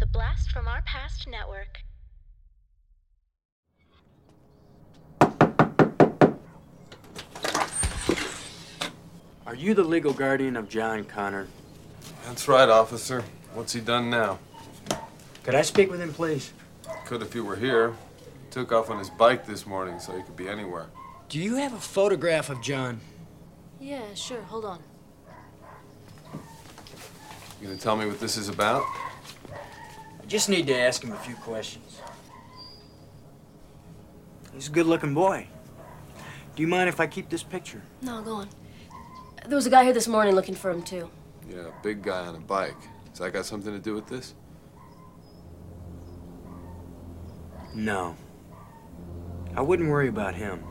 The Blast from Our Past Network. Are you the legal guardian of John Connor? That's right, officer. What's he done now? Could I speak with him, please? Could if you were here. He took off on his bike this morning, so he could be anywhere. Do you have a photograph of John? Yeah, sure. Hold on. You gonna tell me what this is about? I just need to ask him a few questions. He's a good looking boy. Do you mind if I keep this picture? No, go on. There was a guy here this morning looking for him, too. Yeah, big guy on a bike. Has that got something to do with this? No. I wouldn't worry about him.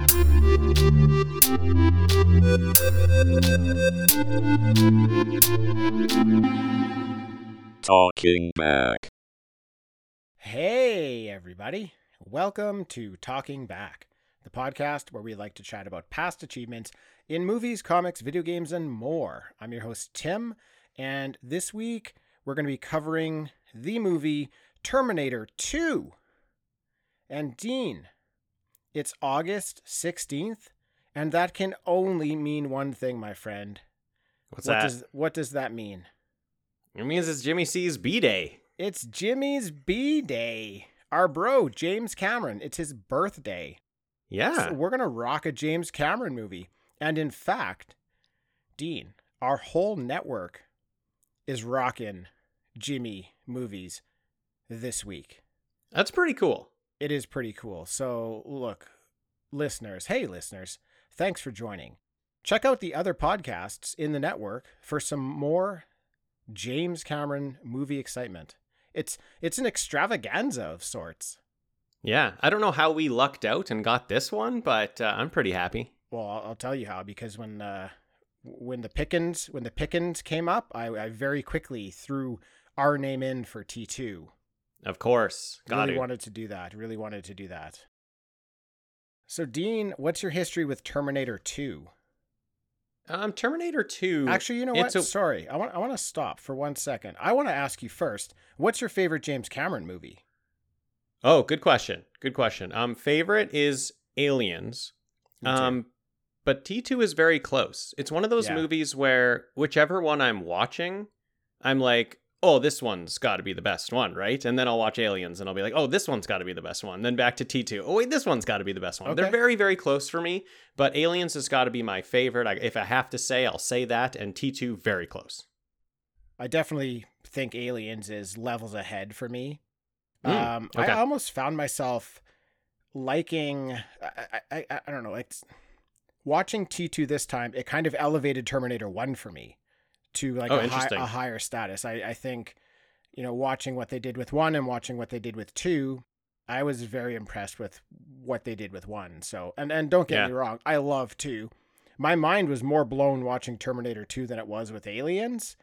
Talking back. Hey, everybody. Welcome to Talking Back, the podcast where we like to chat about past achievements in movies, comics, video games, and more. I'm your host, Tim, and this week we're going to be covering the movie Terminator 2. And Dean, it's August 16th, and that can only mean one thing, my friend. What's what that? Does, what does that mean? It means it's Jimmy C's B Day. It's Jimmy's B Day. Our bro, James Cameron. It's his birthday. Yeah. So we're going to rock a James Cameron movie. And in fact, Dean, our whole network is rocking Jimmy movies this week. That's pretty cool. It is pretty cool. So, look, listeners, hey, listeners, thanks for joining. Check out the other podcasts in the network for some more James Cameron movie excitement. It's it's an extravaganza of sorts. Yeah. I don't know how we lucked out and got this one, but uh, I'm pretty happy. Well, I'll, I'll tell you how because when uh, when the Pickens when the Pickens came up, I, I very quickly threw our name in for T two. Of course. Got really to. wanted to do that. Really wanted to do that. So, Dean, what's your history with Terminator Two? Um, Terminator 2. Actually, you know what? a- Sorry, I want I want to stop for one second. I want to ask you first. What's your favorite James Cameron movie? Oh, good question. Good question. Um, favorite is Aliens. Um, but T2 is very close. It's one of those Yeah. movies where whichever one I'm watching, I'm like, oh, this one's got to be the best one, right? And then I'll watch Aliens and I'll be like, oh, this one's got to be the best one. Then back to T2. Oh, wait, this one's got to be the best one. They're very, very close for me, but Aliens has got to be my favorite. I, if I have to say, I'll say that. And T2, very close. I definitely think Aliens is levels ahead for me. Mm, um, okay. I almost found myself liking. I, I, I, I don't know. Like watching T two this time, it kind of elevated Terminator One for me to like Oh, a, interesting. a higher status. I, I think, you know, watching what they did with one and watching what they did with two, I was very impressed with what they did with one. So, and and don't get Yeah. me wrong, I love two. My mind was more blown watching Terminator two than it was with Aliens.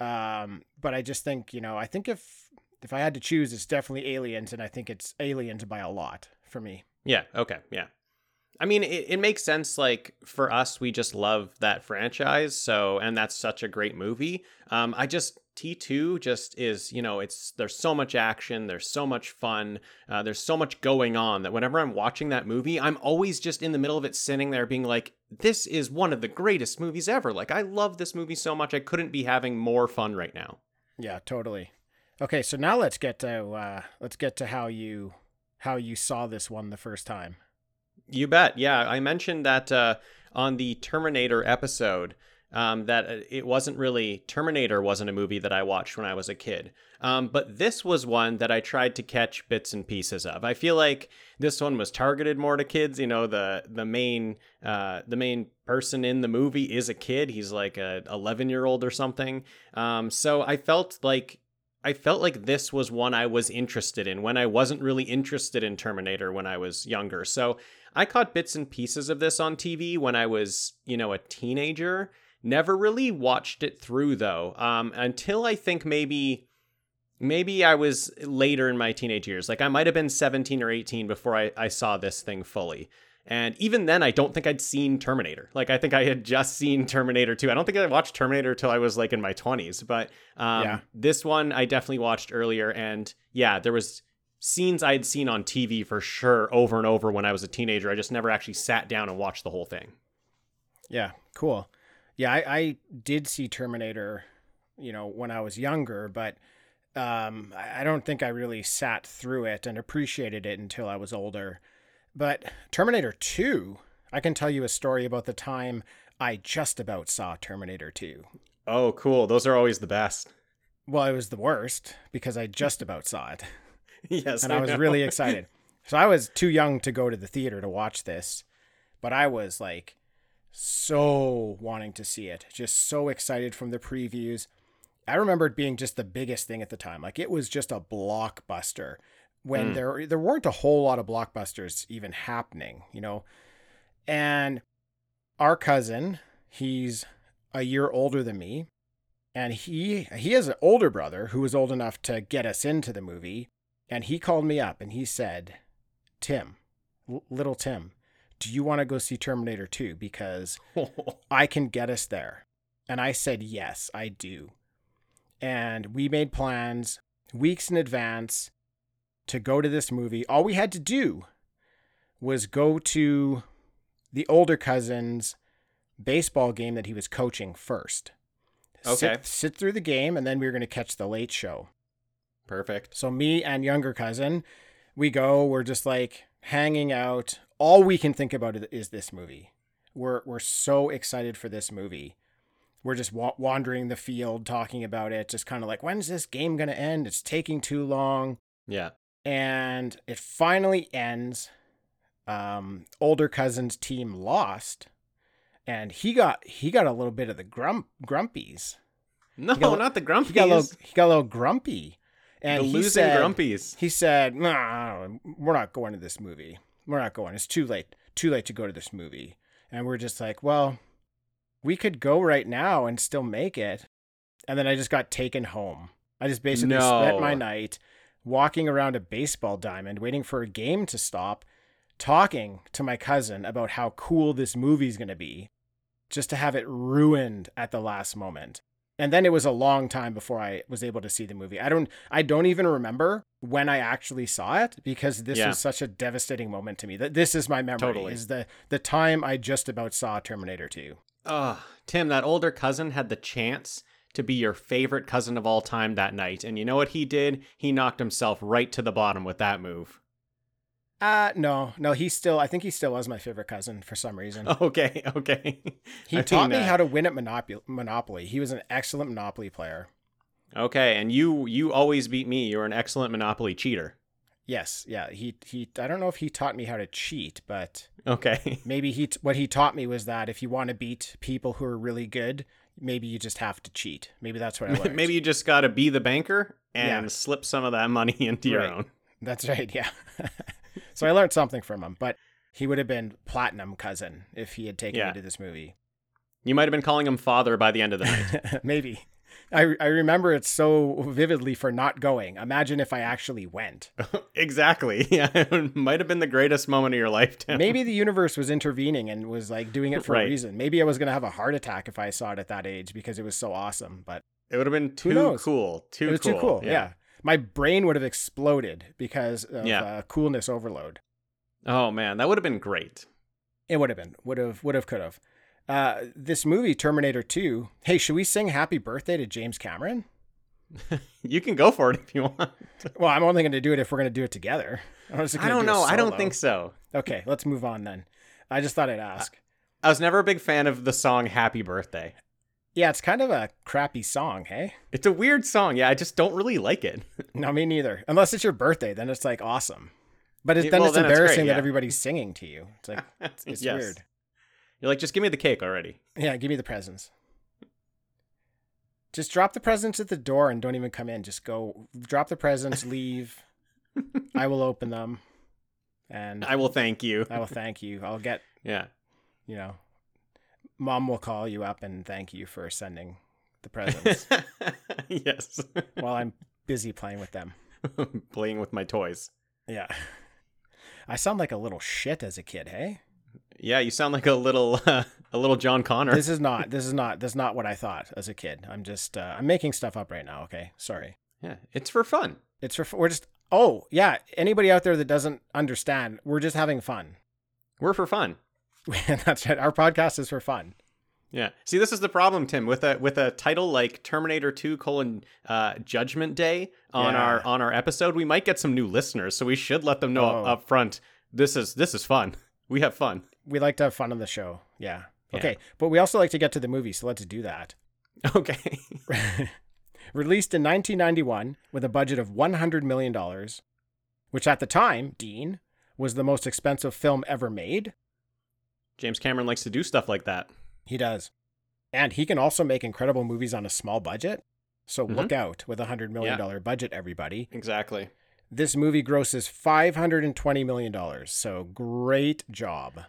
Um, but I just think, you know, I think if if I had to choose, it's definitely Aliens, and I think it's Aliens by a lot for me. Yeah. Okay. Yeah. I mean, it, it makes sense. Like for us, we just love that franchise. So, and that's such a great movie. Um, I just T2 just is, you know, it's there's so much action, there's so much fun, uh, there's so much going on that whenever I'm watching that movie, I'm always just in the middle of it, sitting there, being like, "This is one of the greatest movies ever." Like, I love this movie so much, I couldn't be having more fun right now. Yeah, totally. Okay, so now let's get to uh, let's get to how you how you saw this one the first time. You bet. Yeah, I mentioned that uh, on the Terminator episode um, that uh, it wasn't really Terminator wasn't a movie that I watched when I was a kid. Um, but this was one that I tried to catch bits and pieces of. I feel like this one was targeted more to kids. You know, the the main uh, the main person in the movie is a kid. He's like a 11 year old or something. Um, so I felt like I felt like this was one I was interested in when I wasn't really interested in Terminator when I was younger. So I caught bits and pieces of this on TV when I was, you know, a teenager. Never really watched it through though, um, until I think maybe, maybe I was later in my teenage years. Like I might have been 17 or 18 before I, I saw this thing fully. And even then, I don't think I'd seen Terminator. Like, I think I had just seen Terminator 2. I don't think I watched Terminator till I was like in my 20s. But um, Yeah. this one I definitely watched earlier. And yeah, there was scenes I had seen on TV for sure over and over when I was a teenager. I just never actually sat down and watched the whole thing. Yeah, cool. Yeah, I, I did see Terminator, you know, when I was younger, but um, I I don't think I really sat through it and appreciated it until I was older. But Terminator 2, I can tell you a story about the time I just about saw Terminator 2. Oh, cool. Those are always the best. Well, it was the worst because I just about saw it. yes. and I was know. really excited. So I was too young to go to the theater to watch this, but I was like so wanting to see it, just so excited from the previews. I remember it being just the biggest thing at the time. Like it was just a blockbuster when Mm. there there weren't a whole lot of blockbusters even happening, you know. And our cousin, he's a year older than me, and he he has an older brother who was old enough to get us into the movie and he called me up and he said tim L- little tim do you want to go see terminator 2 because i can get us there and i said yes i do and we made plans weeks in advance to go to this movie all we had to do was go to the older cousin's baseball game that he was coaching first Okay. sit, sit through the game and then we were going to catch the late show Perfect. so me and younger cousin, we go. We're just like hanging out. All we can think about is this movie. We're we're so excited for this movie. We're just wa- wandering the field talking about it. Just kind of like, when's this game gonna end? It's taking too long. Yeah. And it finally ends. Um, older cousin's team lost, and he got he got a little bit of the grump grumpies. No, got not the grumpies. He got a little he got a little grumpy. And the he losing said, grumpies. he said, nah, we're not going to this movie. We're not going. It's too late. Too late to go to this movie. And we're just like, well, we could go right now and still make it. And then I just got taken home. I just basically spent my night walking around a baseball diamond, waiting for a game to stop, talking to my cousin about how cool this movie's going to be, just to have it ruined at the last moment. And then it was a long time before I was able to see the movie. I don't I don't even remember when I actually saw it because this Yeah. was such a devastating moment to me. That this is my memory Totally. is the the time I just about saw Terminator 2. Oh, Tim, that older cousin had the chance to be your favorite cousin of all time that night. And you know what he did? He knocked himself right to the bottom with that move. Uh no, no, he still I think he still was my favorite cousin for some reason. Okay, okay. he I taught me how to win at Monopoly Monopoly. He was an excellent Monopoly player. Okay, and you you always beat me. You're an excellent Monopoly cheater. Yes, yeah. He he I don't know if he taught me how to cheat, but Okay. maybe he what he taught me was that if you want to beat people who are really good, maybe you just have to cheat. Maybe that's what I learned. Maybe you just got to be the banker and Yeah. slip some of that money into your Right. own. That's right, yeah. so I learned something from him, but he would have been platinum cousin if he had taken Yeah. me to this movie. You might have been calling him father by the end of the night. maybe. I I remember it so vividly for not going. Imagine if I actually went. exactly. Yeah, it might have been the greatest moment of your life, Tim. Maybe the universe was intervening and was like doing it for Right. a reason. Maybe I was going to have a heart attack if I saw it at that age because it was so awesome, but it would have been too cool. Too it was cool. too cool. Yeah. My brain would have exploded because of Yeah. uh, coolness overload. Oh man, that would have been great. It would have been. Would have. Would have. Could have. Uh, this movie, Terminator 2. Hey, should we sing Happy Birthday to James Cameron? You can go for it if you want. Well, I'm only going to do it if we're going to do it together. I don't do know. I don't think so. Okay, let's move on then. I just thought I'd ask. I was never a big fan of the song Happy Birthday. Yeah, it's kind of a crappy song, hey? It's a weird song. Yeah, I just don't really like it. No, me neither. Unless it's your birthday, then it's like awesome. But it, then well, it's then it's great, embarrassing yeah. that everybody's singing to you. It's like it's, it's Yes. weird. You're like, just give me the cake already. Yeah, give me the presents. Just drop the presents at the door and don't even come in. Just go drop the presents, leave. I will open them and I will thank you. I will thank you. I'll get, Yeah. you know, mom will call you up and thank you for sending the presents yes. while I'm busy playing with them. Playing with my toys. Yeah. I sound like a little shit as a kid, hey? Yeah, you sound like a little uh, a little John Connor. This is not. This is not. This is not what I thought as a kid. I'm just. Uh, I'm making stuff up right now. Okay, sorry. yeah, it's for fun. It's for. We're just. Oh yeah. Anybody out there that doesn't understand, we're just having fun. We're for fun. That's right. Our podcast is for fun. Yeah. See, this is the problem, Tim. With a with a title like Terminator Two: colon uh, Judgment Day on Yeah. our on our episode, we might get some new listeners. So we should let them know Oh. up, up front. This is this is fun. We have fun. We like to have fun on the show. Yeah. Yeah. Okay. But we also like to get to the movie, so let's do that. Okay. Released in 1991 with a budget of $100 million, which at the time, Dean, was the most expensive film ever made. James Cameron likes to do stuff like that. He does. And he can also make incredible movies on a small budget. So mm-hmm. look out with a $100 million budget, everybody. Exactly. This movie grosses $520 million. So great job.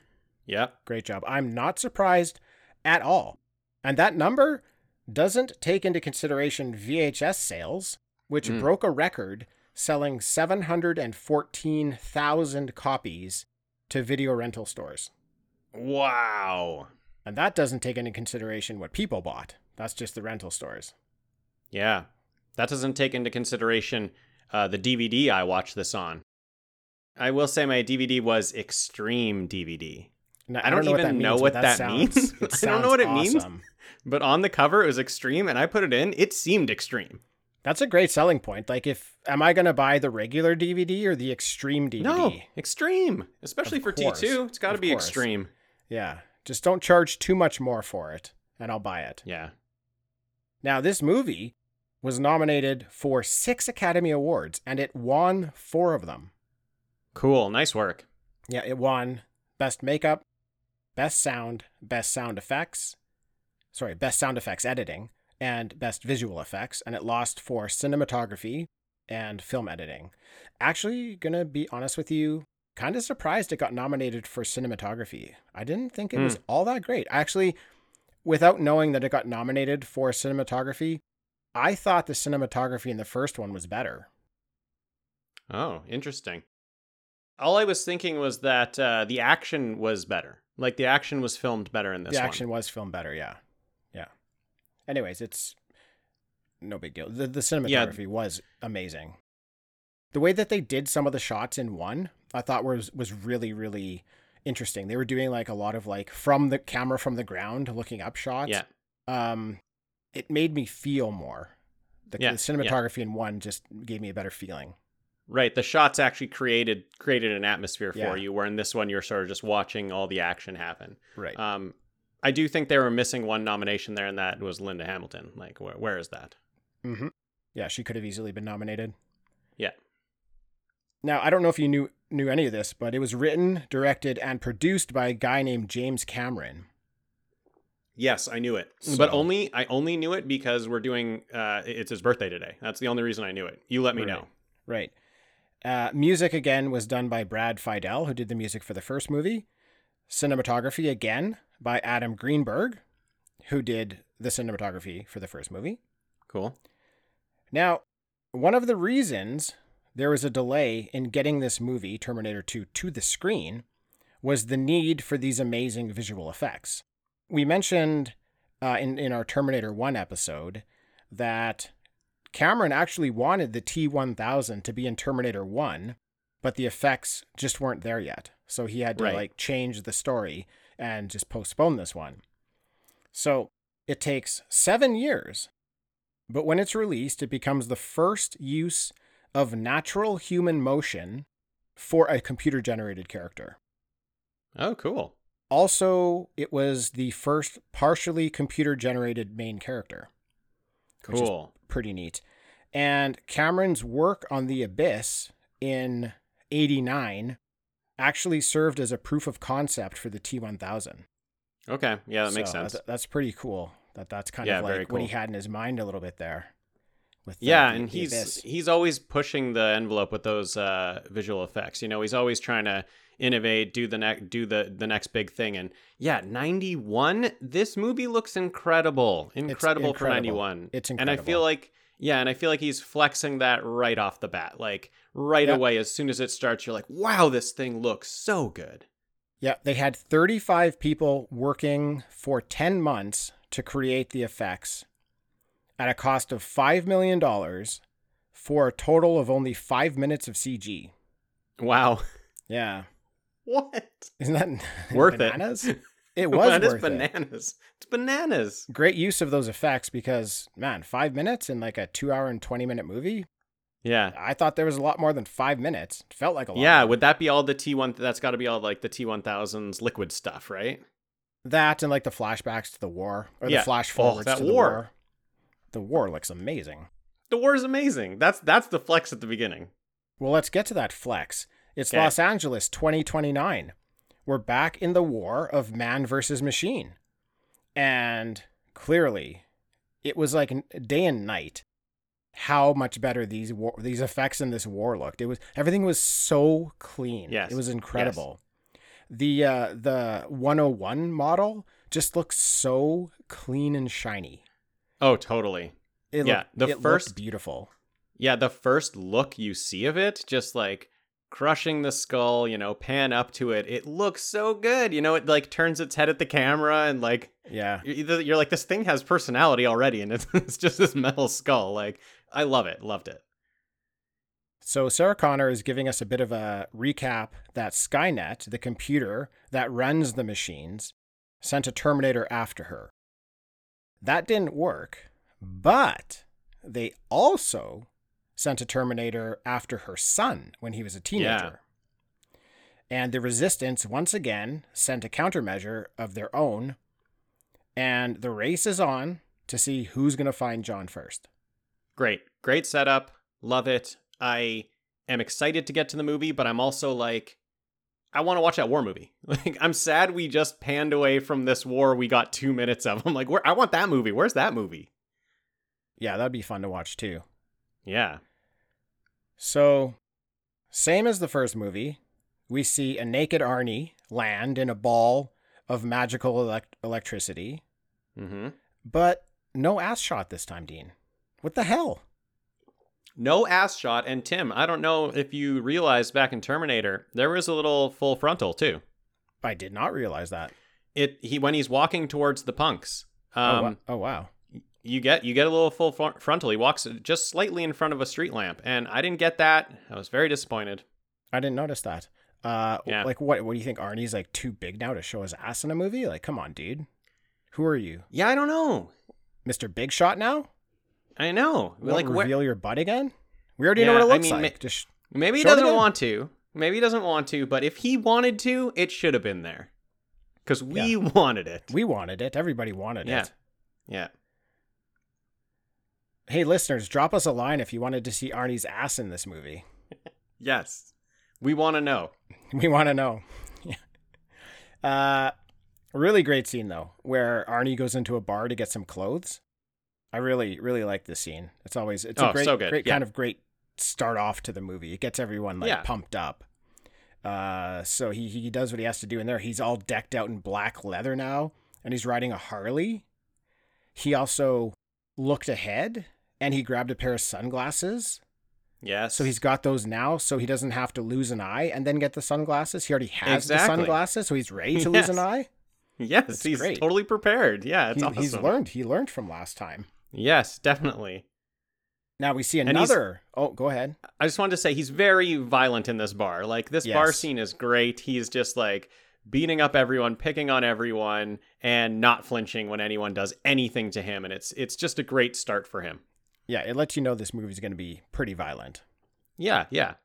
Yeah. Great job. I'm not surprised at all. And that number doesn't take into consideration VHS sales, which Mm. broke a record selling 714,000 copies to video rental stores. Wow. And that doesn't take into consideration what people bought. That's just the rental stores. Yeah. That doesn't take into consideration uh, the DVD I watched this on. I will say my DVD was Extreme DVD. Now, I don't know even know what that sounds- means. it I don't know what it means. But on the cover, it was Extreme, and I put it in. It seemed extreme. That's a great selling point. Like, if am I going to buy the regular DVD or the extreme DVD? No, extreme. Especially Of for course. T2. It's got to be course. extreme. Yeah, just don't charge too much more for it, and I'll buy it. Yeah. Now, this movie was nominated for six Academy Awards, and it won four of them. Cool. Nice work. Yeah, it won Best Makeup, Best Sound, Best Sound Effects, sorry, Best Sound Effects Editing, and Best Visual Effects, and it lost for Cinematography and Film Editing. Actually, gonna be honest with you, kind of surprised it got nominated for Cinematography. I didn't think it was all that great. Actually, without knowing that it got nominated for Cinematography, I thought the cinematography in the first one was better. Oh, interesting. All I was thinking was that uh, the action was better. Like the action was filmed better in this the one. action was filmed better, yeah. Yeah. Anyways, it's no big deal. The the cinematography was amazing. The way that they did some of the shots in one, I thought was was really really interesting. They were doing like a lot of like from the camera from the ground looking up shots. Yeah. Um it made me feel more. The, Yeah, the cinematography in one just gave me a better feeling. Right. The shots actually created created an atmosphere for Yeah. you, where in this one you're sort of just watching all the action happen. Right. Um, I do think they were missing one nomination there, and that was Linda Hamilton. Like, where, where is that? Mm-hmm. Yeah, she could have easily been nominated. Yeah. Now, I don't know if you knew knew any of this, but it was written, directed, and produced by a guy named James Cameron. Yes, I knew it, So- but only I only knew it because we're doing. Uh, it's his birthday today. That's the only reason I knew it. You let me Right. know. Right. Uh, music again was done by Brad Fiedel, who did the music for the first movie. Cinematography again by Adam Greenberg, who did the cinematography for the first movie. Cool. Now, one of the reasons there was a delay in getting this movie, Terminator 2, to the screen was the need for these amazing visual effects. We mentioned uh, in, in our Terminator 1 episode that Cameron actually wanted the T 1000 to be in Terminator 1, but the effects just weren't there yet. So he had to Right. like change the story and just postpone this one. So it takes seven years but when it's released, it becomes the first use of natural human motion for a computer generated character. Oh, cool. Also, it was the first partially computer generated main character. Cool. pretty neat. And Cameron's work on The Abyss in 89 actually served as a proof of concept for the T1000. Okay. Yeah, that makes sense. That's, that's pretty cool. That that's kind Yeah, of like what he had in his mind a little bit there. With the- yeah, the- and the he's Abyss. he's always pushing the envelope with those uh, visual effects. You know, he's always trying to innovate, do the next do the the next big thing. And yeah, ninety one. This movie looks incredible, incredible, for ninety incredible. It's and I feel like yeah, and I feel like he's flexing that right off the bat. Like right Yeah. away, as soon as it starts, you're like, wow, this thing looks so good. Yeah, they had 35 people working for 10 months to create the effects at a cost of $5 million for a total of only five minutes of CG. Wow. Yeah. What? Isn't that Worth bananas? it. It was That is worth it. bananas. It's bananas. Great use of those effects because, man, five minutes in like a two hour and 20 minute movie. Yeah. I thought there was a lot more than five minutes. It felt like a lot. Yeah, more. would that be all the T1 that's got to be all like the T1000's liquid stuff, right? that and like the flashbacks to the war or Yeah. the flash Oh, forwards that to the war. war. The war looks amazing. The war is amazing. That's that's the flex at the beginning. Well, let's get to that flex. It's Okay. Los Angeles 2029. We're back in the war of man versus machine. And clearly, it was like day and night how much better these war, these effects in this war looked. It was everything was so clean. Yes. It was incredible. Yes. The uh the 101 model just looks so clean and shiny. Oh, totally. It Yeah, looked, the first- beautiful. Yeah, the first look you see of it, just like crushing the skull, you know, pan up to it. It looks so good. You know, it like turns its head at the camera and like Yeah. you're, you're like this thing has personality already and it's, it's just this metal skull. Like I love it. Loved it. So Sarah Connor is giving us a bit of a recap that Skynet, the computer that runs the machines, sent a Terminator after her. That didn't work, but they also sent a Terminator after her son when he was a teenager. And the Resistance once again sent a countermeasure of their own, and the race is on to see who's going to find John first. Great. Great setup. Love it. I am excited to get to the movie, but I'm also like I want to watch that war movie. Like I'm sad we just panned away from this war we got 2 minutes of. I'm like, where I want that movie. Where's that movie? Yeah, that'd be fun to watch too. Yeah. So, same as the first movie, we see a naked Arnie land in a ball of magical elect- electricity, Mhm. but no ass shot this time, Dean. What the hell? No ass shot and Tim, I don't know if you realized back in Terminator, there was a little full frontal too. I did not realize that. It he when he's walking towards the punks. oh, Um wa- oh, wow. You get you get a little full frontal. He walks just slightly in front of a street lamp and I didn't get that. I was very disappointed. I didn't notice that. Uh, Yeah. Like, what, what do you think? Arnie's like too big now to show his ass in a movie? Like, come on, dude. Who are you? Yeah, I don't know. Mr. Big Shot now? I know. Won't like where, reveal your butt again? We already know what it I looks mean, like. ma- Just maybe he doesn't want to. Maybe he doesn't want to, but if he wanted to, it should have been there. Cuz we Yeah. wanted it. we wanted it. Everybody wanted it. Yeah. it. yeah. Hey, listeners, drop us a line if you wanted to see Arnie's ass in this movie. Yes. We want to know. We want to know. uh, really great scene though, where Arnie goes into a bar to get some clothes. I really, really like this scene. It's always it's Oh, a great, so great Yeah. kind of great start off to the movie. It gets everyone like Yeah. pumped up. Uh, so he he does what he has to do in there. He's all decked out in black leather now, and he's riding a Harley. He also looked ahead and he grabbed a pair of sunglasses. Yes. So he's got those now, so he doesn't have to lose an eye and then get the sunglasses. He already has the sunglasses, so he's ready to lose an eye. Yes, That's he's great. totally prepared. Yeah, it's He- awesome. He's learned. He learned from last time. Yes, definitely. Now we see another. Oh, go ahead. I just wanted to say he's very violent in this bar. Like this bar scene is great. He's just like beating up everyone, picking on everyone, and not flinching when anyone does anything to him. And it's it's just a great start for him. Yeah, it lets you know this movie's going to be pretty violent. Yeah, yeah.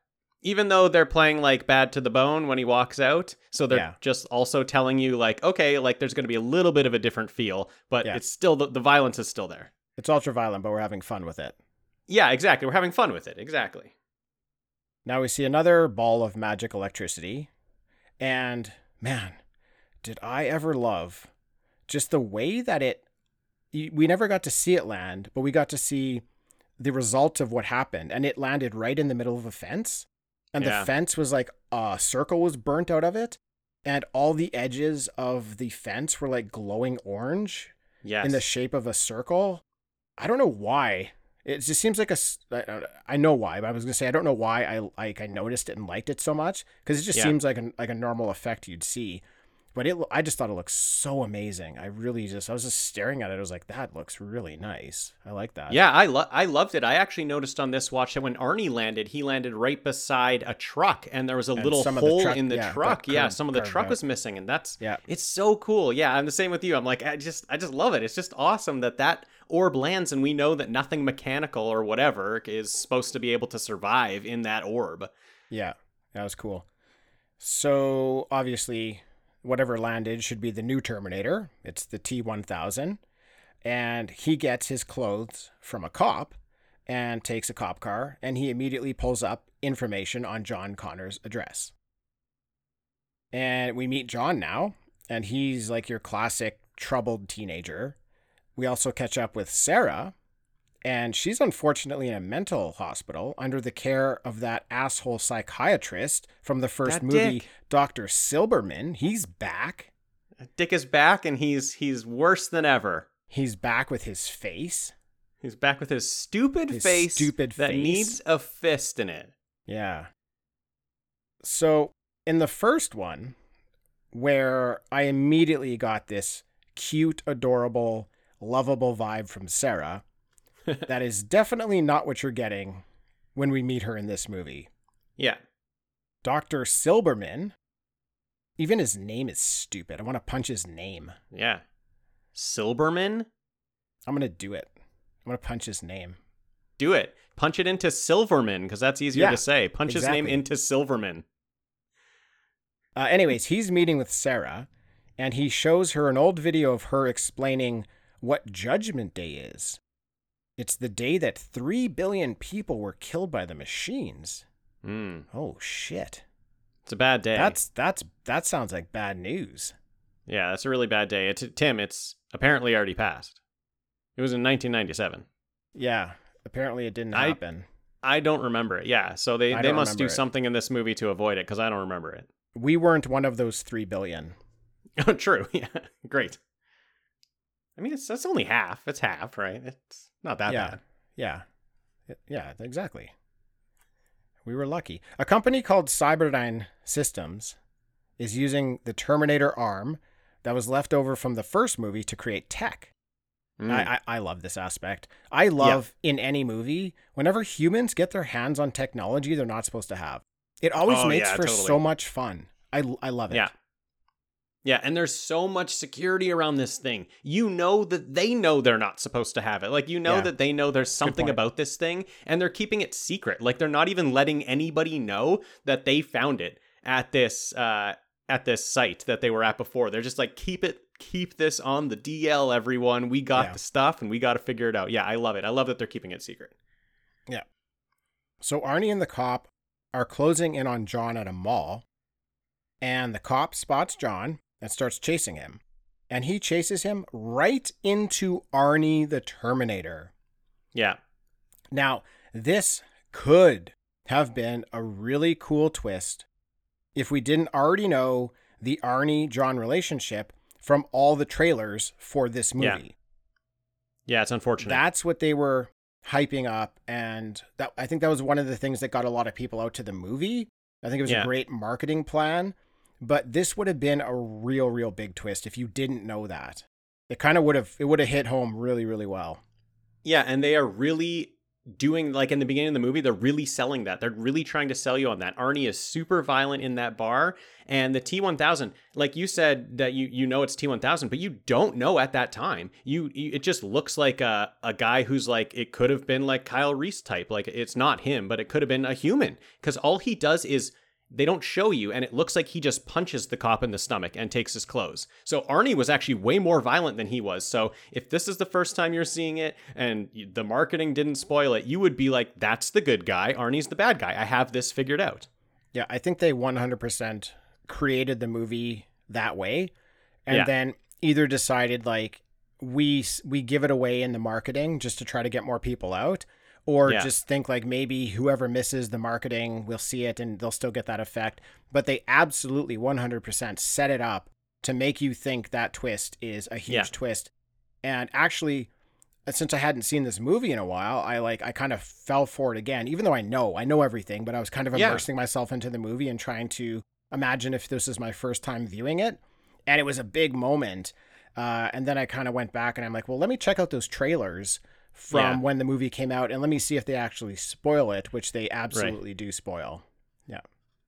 Even though they're playing like bad to the bone when he walks out, so they're Yeah. just also telling you like, okay, like there's going to be a little bit of a different feel, but Yeah. it's still the, the violence is still there. It's ultra violent, but we're having fun with it. Yeah, exactly. We're having fun with it. Exactly. Now we see another ball of magic electricity. And man, did I ever love just the way that it. We never got to see it land, but we got to see the result of what happened. And it landed right in the middle of a fence. And Yeah. the fence was like a circle was burnt out of it. And all the edges of the fence were like glowing orange Yes. in the shape of a circle. I don't know why It just seems like a i know why, but I was gonna say I don't know why I like I noticed it and liked it so much because it just Yeah. seems like a like a normal effect you'd see, but it I just thought it looked so amazing. I really just I was just staring at it. I was like, that looks really nice. I like that. Yeah, I lo- I loved it. I actually noticed on this watch that when Arnie landed, he landed right beside a truck, and there was a And little some of the hole truck- in the yeah, truck. Yeah, some of the truck out. was missing, and that's Yeah. it's so cool. Yeah, I'm the same with you. I'm like, I just I just love it. It's just awesome that that orb lands, and we know that nothing mechanical or whatever is supposed to be able to survive in that orb. Yeah, that was cool. So obviously, whatever landed should be the new Terminator. It's the T one thousand, and he gets his clothes from a cop, and takes a cop car, and he immediately pulls up information on John Connor's address. And we meet John now, and he's like your classic troubled teenager. We also catch up with Sarah, and she's unfortunately in a mental hospital under the care of that asshole psychiatrist from the first That movie, dick. Dr. Silberman. He's back. Dick is back, and he's he's worse than ever. He's back with his face. He's back with his stupid His face stupid that face. needs a fist in it. Yeah. So, in the first one, where I immediately got this cute, adorable, lovable vibe from Sarah, that is definitely not what you're getting when we meet her in this movie. Yeah. Dr. Silberman, even his name is stupid. I want to punch his name. Yeah. Silberman? I'm going to do it. I'm going to punch his name. Do it. Punch it into Silverman, because that's easier Yeah, to say. Punch his name into Silverman. Uh, anyways, he's meeting with Sarah, and he shows her an old video of her explaining what Judgment Day is. It's the day that 3 billion people were killed by the machines. Mm, Oh shit. it's a bad day. That's that's that sounds like bad news. yeah, that's a really bad day. It's, Tim, it's apparently already passed. It was in 1997. Yeah, apparently it didn't I- happen. I don't remember it. Yeah, so they, I they must do it. something in this movie to avoid it because I don't remember it. We weren't one of those 3 billion. Oh, true. Yeah, great. I mean, it's that's only half. It's half, right? It's not that yeah. bad. Yeah. Yeah, exactly. We were lucky. A company called Cyberdyne Systems is using the Terminator arm that was left over from the first movie to create tech. Mm. I, I, I love this aspect. I love in any movie, whenever humans get their hands on technology they're not supposed to have. It always Oh, makes yeah, for totally. so much fun. I, I love it. Yeah. Yeah, and there's so much security around this thing. You know that they know they're not supposed to have it. Like you know Yeah. that they know there's something about this thing and they're keeping it secret. Like they're not even letting anybody know that they found it at this uh at this site that they were at before. They're just like keep it keep this on the DL everyone. We got Yeah. the stuff and we got to figure it out. Yeah, I love it. I love that they're keeping it secret. Yeah. So Arnie and the cop are closing in on John at a mall, and the cop spots John and starts chasing him. And he chases him right into Arnie the Terminator. Yeah. Now, this could have been a really cool twist if we didn't already know the Arnie John relationship from all the trailers for this Yeah. movie. Yeah, it's unfortunate. That's what they were hyping up, and that I think that was one of the things that got a lot of people out to the movie. I think it was Yeah. a great marketing plan, but this would have been a real, real big twist if you didn't know that. It kind of would have it would have hit home really, really well. Yeah, and they are really doing like in the beginning of the movie, they're really selling that. They're really trying to sell you on that. Arnie is super violent in that bar, and the T1000, like you said that you you know it's T1000, but you don't know at that time. You, you it just looks like a a guy who's like it could have been like Kyle Reese type. Like it's not him, but it could have been a human cuz all he does is they don't show you and it looks like he just punches the cop in the stomach and takes his clothes. So Arnie was actually way more violent than he was. So if this is the first time you're seeing it and the marketing didn't spoil it, you would be like that's the good guy, Arnie's the bad guy. I have this figured out. Yeah, I think they 100% created the movie that way and Yeah. then either decided like we we give it away in the marketing just to try to get more people out or Yeah. just think like maybe whoever misses the marketing will see it and they'll still get that effect but they absolutely 100% set it up to make you think that twist is a huge Yeah. twist and actually since I hadn't seen this movie in a while, I like I kind of fell for it again, even though I know I know everything, but I was kind of Yeah. immersing myself into the movie and trying to imagine if this is my first time viewing it, and it was a big moment. Uh, and then I kind of went back and I'm like, well, let me check out those trailers from Yeah. when the movie came out, and let me see if they actually spoil it, which they absolutely do spoil. Yeah.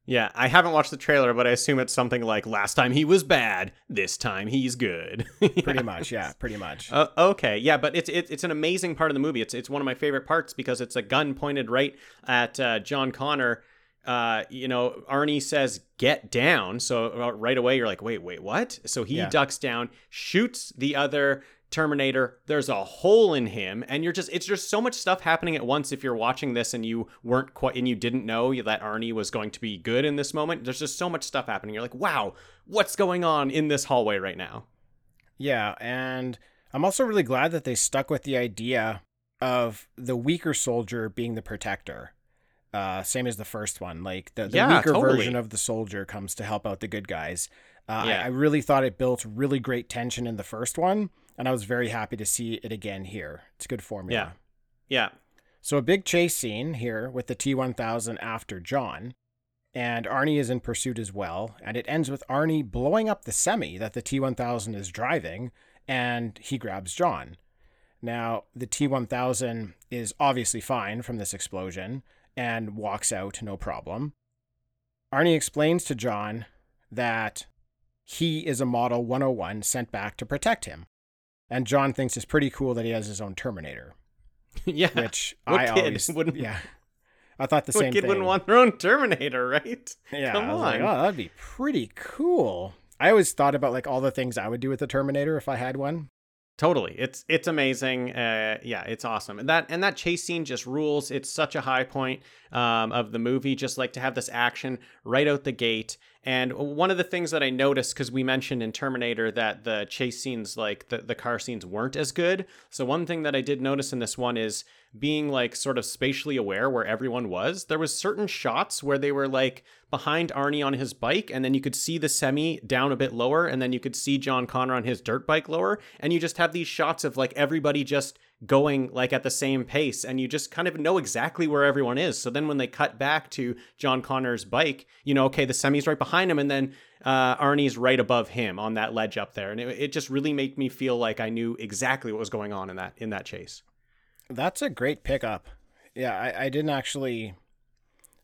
Yeah, I haven't watched the trailer, but I assume it's something like last time he was bad, this time he's good. Pretty much, yeah, pretty much. Uh, okay, yeah, but it's it, it's an amazing part of the movie. It's it's one of my favorite parts because it's a gun pointed right at uh, John Connor. Uh, you know, Arnie says "get down," so uh, right away you're like, "Wait, wait, what?" So he Yeah. ducks down, shoots the other Terminator. There's a hole in him, and you're just it's just so much stuff happening at once. If you're watching this and you weren't quite and you didn't know that Arnie was going to be good in this moment, there's just so much stuff happening. You're like, "Wow, what's going on in this hallway right now?" Yeah, and I'm also really glad that they stuck with the idea of the weaker soldier being the protector. Uh, same as the first one. Like the, the Yeah, weaker totally. version of the soldier comes to help out the good guys. Uh, Yeah. I, I really thought it built really great tension in the first one, and I was very happy to see it again here. It's a good formula. Yeah. Yeah. So a big chase scene here with the T1000 after John, and Arnie is in pursuit as well, and it ends with Arnie blowing up the semi that the T1000 is driving, and he grabs John. Now, the T1000 is obviously fine from this explosion and walks out no problem. Arnie explains to John that he is a Model 101 sent back to protect him. And John thinks it's pretty cool that he has his own Terminator yeah. which What I kid always wouldn't- yeah. I thought the what same kid thing. wouldn't want their own Terminator, right? yeah, Come I was like, on. oh, that'd be pretty cool. I always thought about like all the things I would do with the Terminator if I had one. Totally. It's it's amazing. Uh, yeah, it's awesome. And that and that chase scene just rules. It's such a high point um, of the movie. Just like to have this action right out the gate. And one of the things that I noticed because we mentioned in Terminator that the chase scenes, like the the car scenes, weren't as good. So one thing that I did notice in this one is being like sort of spatially aware where everyone was. There was certain shots where they were like behind Arnie on his bike, and then you could see the semi down a bit lower, and then you could see John Connor on his dirt bike lower, and you just have these shots of like everybody just going like at the same pace and you just kind of know exactly where everyone is so then when they cut back to john connor's bike you know okay the semi's right behind him and then uh, arnie's right above him on that ledge up there and it, it just really made me feel like i knew exactly what was going on in that in that chase That's a great pickup. Yeah, I, I didn't actually.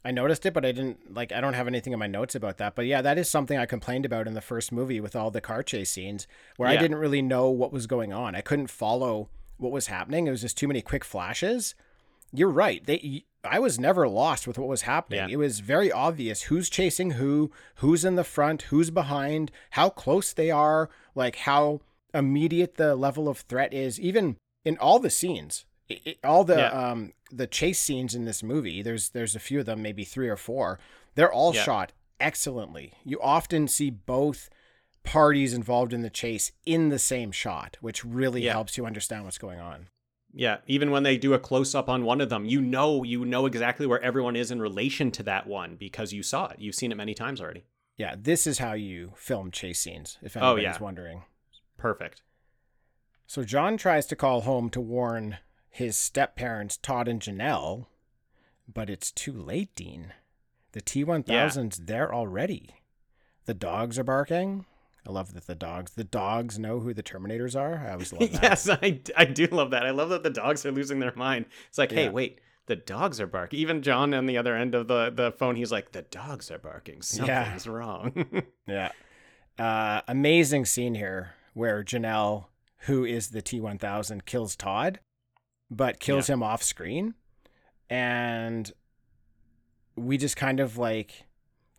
I noticed it, but I didn't like. I don't have anything in my notes about that. But yeah, that is something I complained about in the first movie with all the car chase scenes, where I didn't really know what was going on. I couldn't follow what was happening. It was just too many quick flashes. You're right. They. I was never lost with what was happening. Yeah. It was very obvious who's chasing who, who's in the front, who's behind, how close they are, like how immediate the level of threat is. Even in all the scenes, it, it- all the Yeah. um the chase scenes in this movie there's there's a few of them maybe three or four they're all Yeah. shot excellently you often see both parties involved in the chase in the same shot which really Yeah. helps you understand what's going on. Yeah even when they do a close-up on one of them you know you know exactly where everyone is in relation to that one because you saw it. You've seen it many times already. Yeah this is how you film chase scenes if Oh, anybody's yeah. wondering. Perfect. So john tries to call home to warn his step parents todd and janelle but it's too late dean. The t1000's there already. The dogs are barking i love that the dogs the dogs know who the terminators are. I always love that. Yes I, I do love that. I love that the dogs are losing their mind. It's like hey wait the dogs are barking. Even john on the other end of the, the phone he's like the dogs are barking. Yeah. something's wrong. Yeah. Uh, amazing scene here where Janelle, who is the T1000, kills Todd, but kills him off screen. And we just kind of like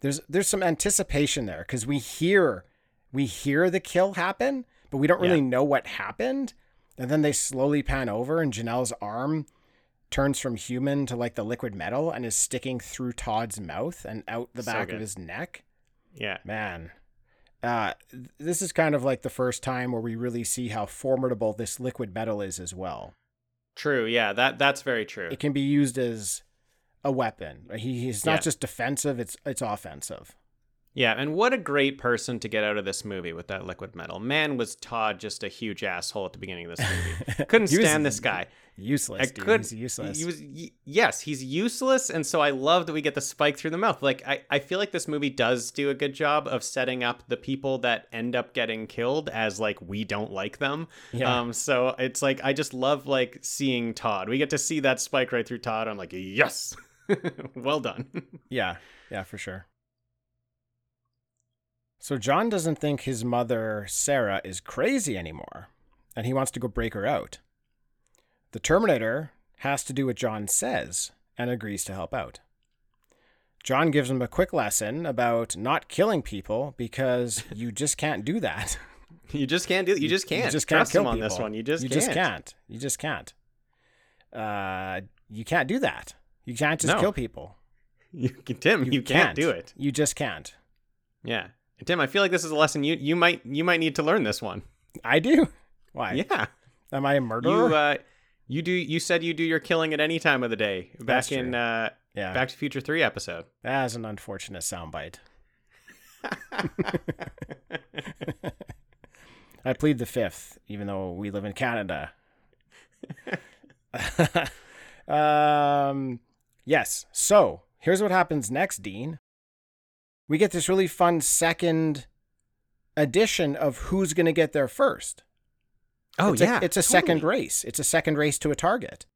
there's there's some anticipation there because we hear we hear the kill happen, but we don't really Yeah. know what happened. And then they slowly pan over and Janelle's arm turns from human to like the liquid metal and is sticking through Todd's mouth and out the back good. of his neck yeah man uh this is kind of like the first time where we really see how formidable this liquid metal is as well true yeah that that's very true it can be used as a weapon he, he's not Yeah. just defensive it's it's offensive Yeah, and what a great person to get out of this movie with that liquid metal. Man, was Todd just a huge asshole at the beginning of this movie. Couldn't stand this guy. Useless, I dude. could, He's useless. He was, yes, he's useless, and so I love that we get the spike through the mouth. Like I, I feel like this movie does do a good job of setting up the people that end up getting killed as like we don't like them. Yeah. Um. So it's like I just love like seeing Todd. We get to see that spike right through Todd. I'm like, yes, well done. Yeah, yeah, for sure. So John doesn't think his mother, Sarah, is crazy anymore, and he wants to go break her out. The Terminator has to do what John says and agrees to help out. John gives him a quick lesson about not killing people because you just can't do that. you just can't do. You just can't. You just can't trust kill him on people. this one. You just you can't. just can't. You just can't. Uh, you can't do that. You can't just No. kill people. You, Tim, you, can't do it. You just can't. Yeah. Tim, I feel like this is a lesson you you might you might need to learn this one. I do. Why? Yeah. Am I a murderer? You uh you do you said you do your killing at any time of the day back That's in uh yeah. Back to Future 3 episode. That is an unfortunate soundbite. I plead the fifth, even though we live in Canada. um, yes. So here's what happens next, Dean. We get this really fun second edition of who's going to get there first. Oh it's yeah. a, it's a totally. second race. It's a second race to a target.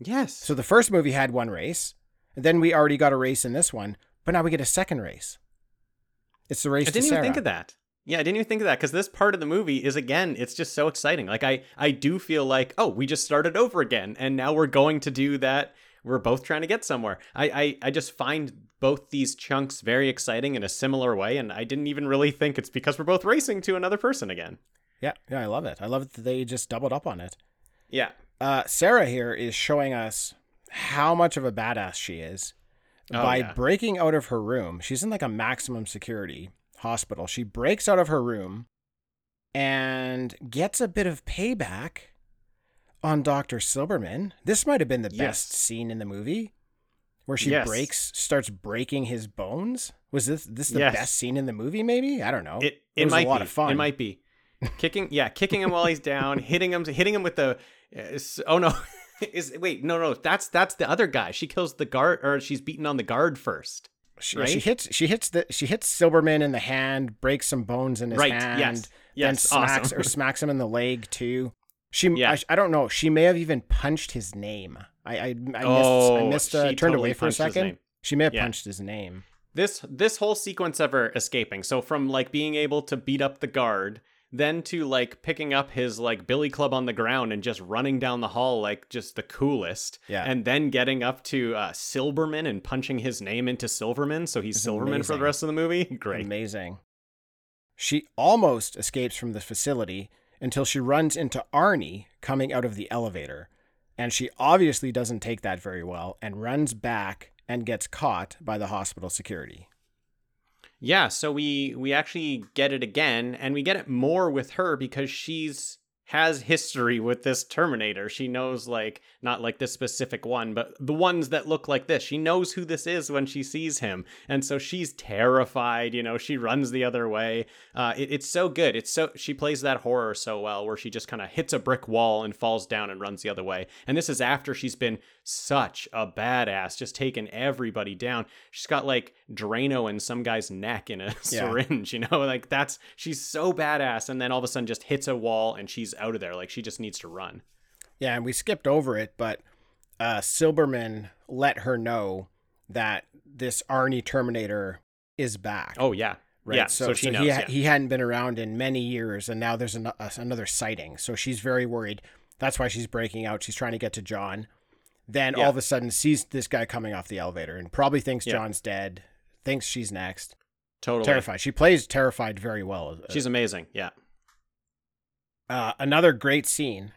Yes. So the first movie had one race, and then we already got a race in this one, but now we get a second race. It's the race I didn't even think of that. Yeah, I didn't even think of that because this part of the movie is again, it's just so exciting. Like I, I do feel like, oh, we just started over again, and now we're going to do that. We're both trying to get somewhere. I, I, I just find both these chunks very exciting in a similar way, and I didn't even really think it's because we're both racing to another person again. Yeah, yeah, I love it. I love it that they just doubled up on it. Yeah. Uh, Sarah here is showing us how much of a badass she is Oh, by yeah. breaking out of her room. She's in like a maximum security hospital. She breaks out of her room and gets a bit of payback on Dr. Silberman. This might have been the Yes. best scene in the movie where she Yes. breaks starts breaking his bones. Was this this the Yes. best scene in the movie maybe? I don't know. It It it, was a might lot be. of fun. It might be. Kicking yeah, kicking him while he's down, hitting him hitting him with the uh, oh no. Is wait, no no, that's that's the other guy. She kills the guard or she's beaten on the guard first. She, right? she hits she hits the she hits Silberman in the hand, breaks some bones in his Right, hand, yes, then yes, smacks awesome. or smacks him in the leg too. She Yeah. I, I don't know. She may have even punched his name. I I, I missed I Oh, missed uh, she turned totally away for a second. She may have Yeah. punched his name. This this whole sequence of her escaping. So from like being able to beat up the guard, then to like picking up his like billy club on the ground and just running down the hall like just the coolest. Yeah. And then getting up to uh, Silverman and punching his name into Silverman, so he's It's Silverman for the rest of the movie. Great. Amazing. She almost escapes from the facility until she runs into Arnie coming out of the elevator. And she obviously doesn't take that very well and runs back and gets caught by the hospital security. Yeah, so we we actually get it again, and we get it more with her because she's has history with this Terminator. She knows like not like this specific one, but the ones that look like this. She knows who this is when she sees him, and so she's terrified. You know, she runs the other way. Uh, it, it's so good. It's so she plays that horror so well, where she just kind of hits a brick wall and falls down and runs the other way. And this is after she's been such a badass, just taking everybody down. She's got like Drano in some guy's neck in a Yeah. syringe, you know, like that's she's so badass, and then all of a sudden just hits a wall and she's out of there. Like she just needs to run. Yeah, and we skipped over it, but uh, Silberman let her know that this Arnie Terminator is back. Oh yeah, right. yeah. So, she knows. he, yeah. he hadn't been around in many years, and now there's an, uh, another sighting. So she's very worried. That's why she's breaking out. She's trying to get to John. Then Yeah. all of a sudden sees this guy coming off the elevator and probably thinks Yeah. John's dead. Thinks she's next. totally Terrified. She plays terrified very well. She's amazing. Yeah. Uh, another great scene.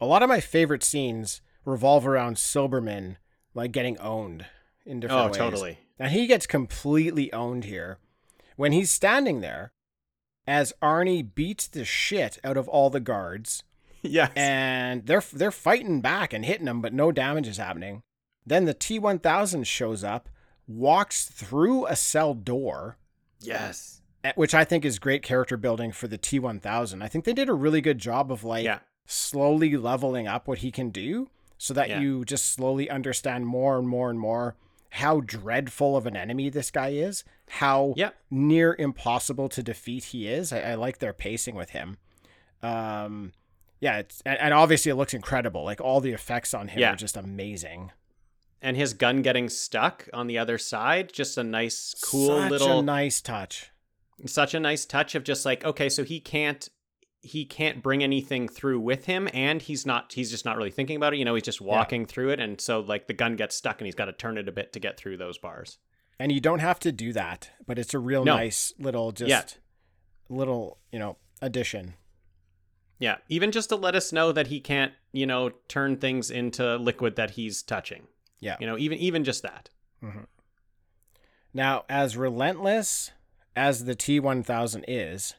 A lot of my favorite scenes revolve around Silberman like getting owned in different Oh, ways. totally. And he gets completely owned here when he's standing there as Arnie beats the shit out of all the guards Yes. and they're they're fighting back and hitting them, but no damage is happening. Then the T1000 shows up, walks through a cell door Yes. eh, which I think is great character building for the T1000. I think they did a really good job of like Yeah. slowly leveling up what he can do so that Yeah. you just slowly understand more and more and more how dreadful of an enemy this guy is, how Yeah. near impossible to defeat he is. I, I like their pacing with him. Um, yeah, it's and, and obviously it looks incredible. Like all the effects on him Yeah. are just amazing. And his gun getting stuck on the other side, just a nice, cool Such little a nice touch. such a nice touch of just like okay so he can't he can't bring anything through with him and he's not he's just not really thinking about it you know he's just walking through it and so like the gun gets stuck and he's got to turn it a bit to get through those bars And you don't have to do that, but it's a real No. nice little just Yeah. little, you know, addition. Yeah even just to let us know that he can't you know turn things into liquid that he's touching Yeah. you know even even just that mm-hmm. Now, as relentless as the T1000 is,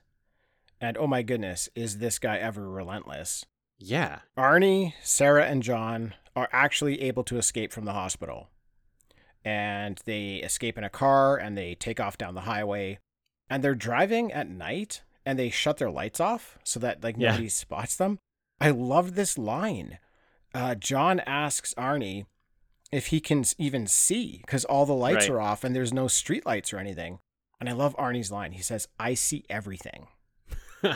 and oh my goodness, is this guy ever relentless? yeah Arnie, Sarah, and John are actually able to escape from the hospital. And they escape in a car and they take off down the highway. And they're driving at night and they shut their lights off so that like Yeah. nobody spots them. I love this line. Uh, John asks Arnie if he can even see because all the lights Right. are off and there's no street lights or anything. And I love Arnie's line. He says, I see everything.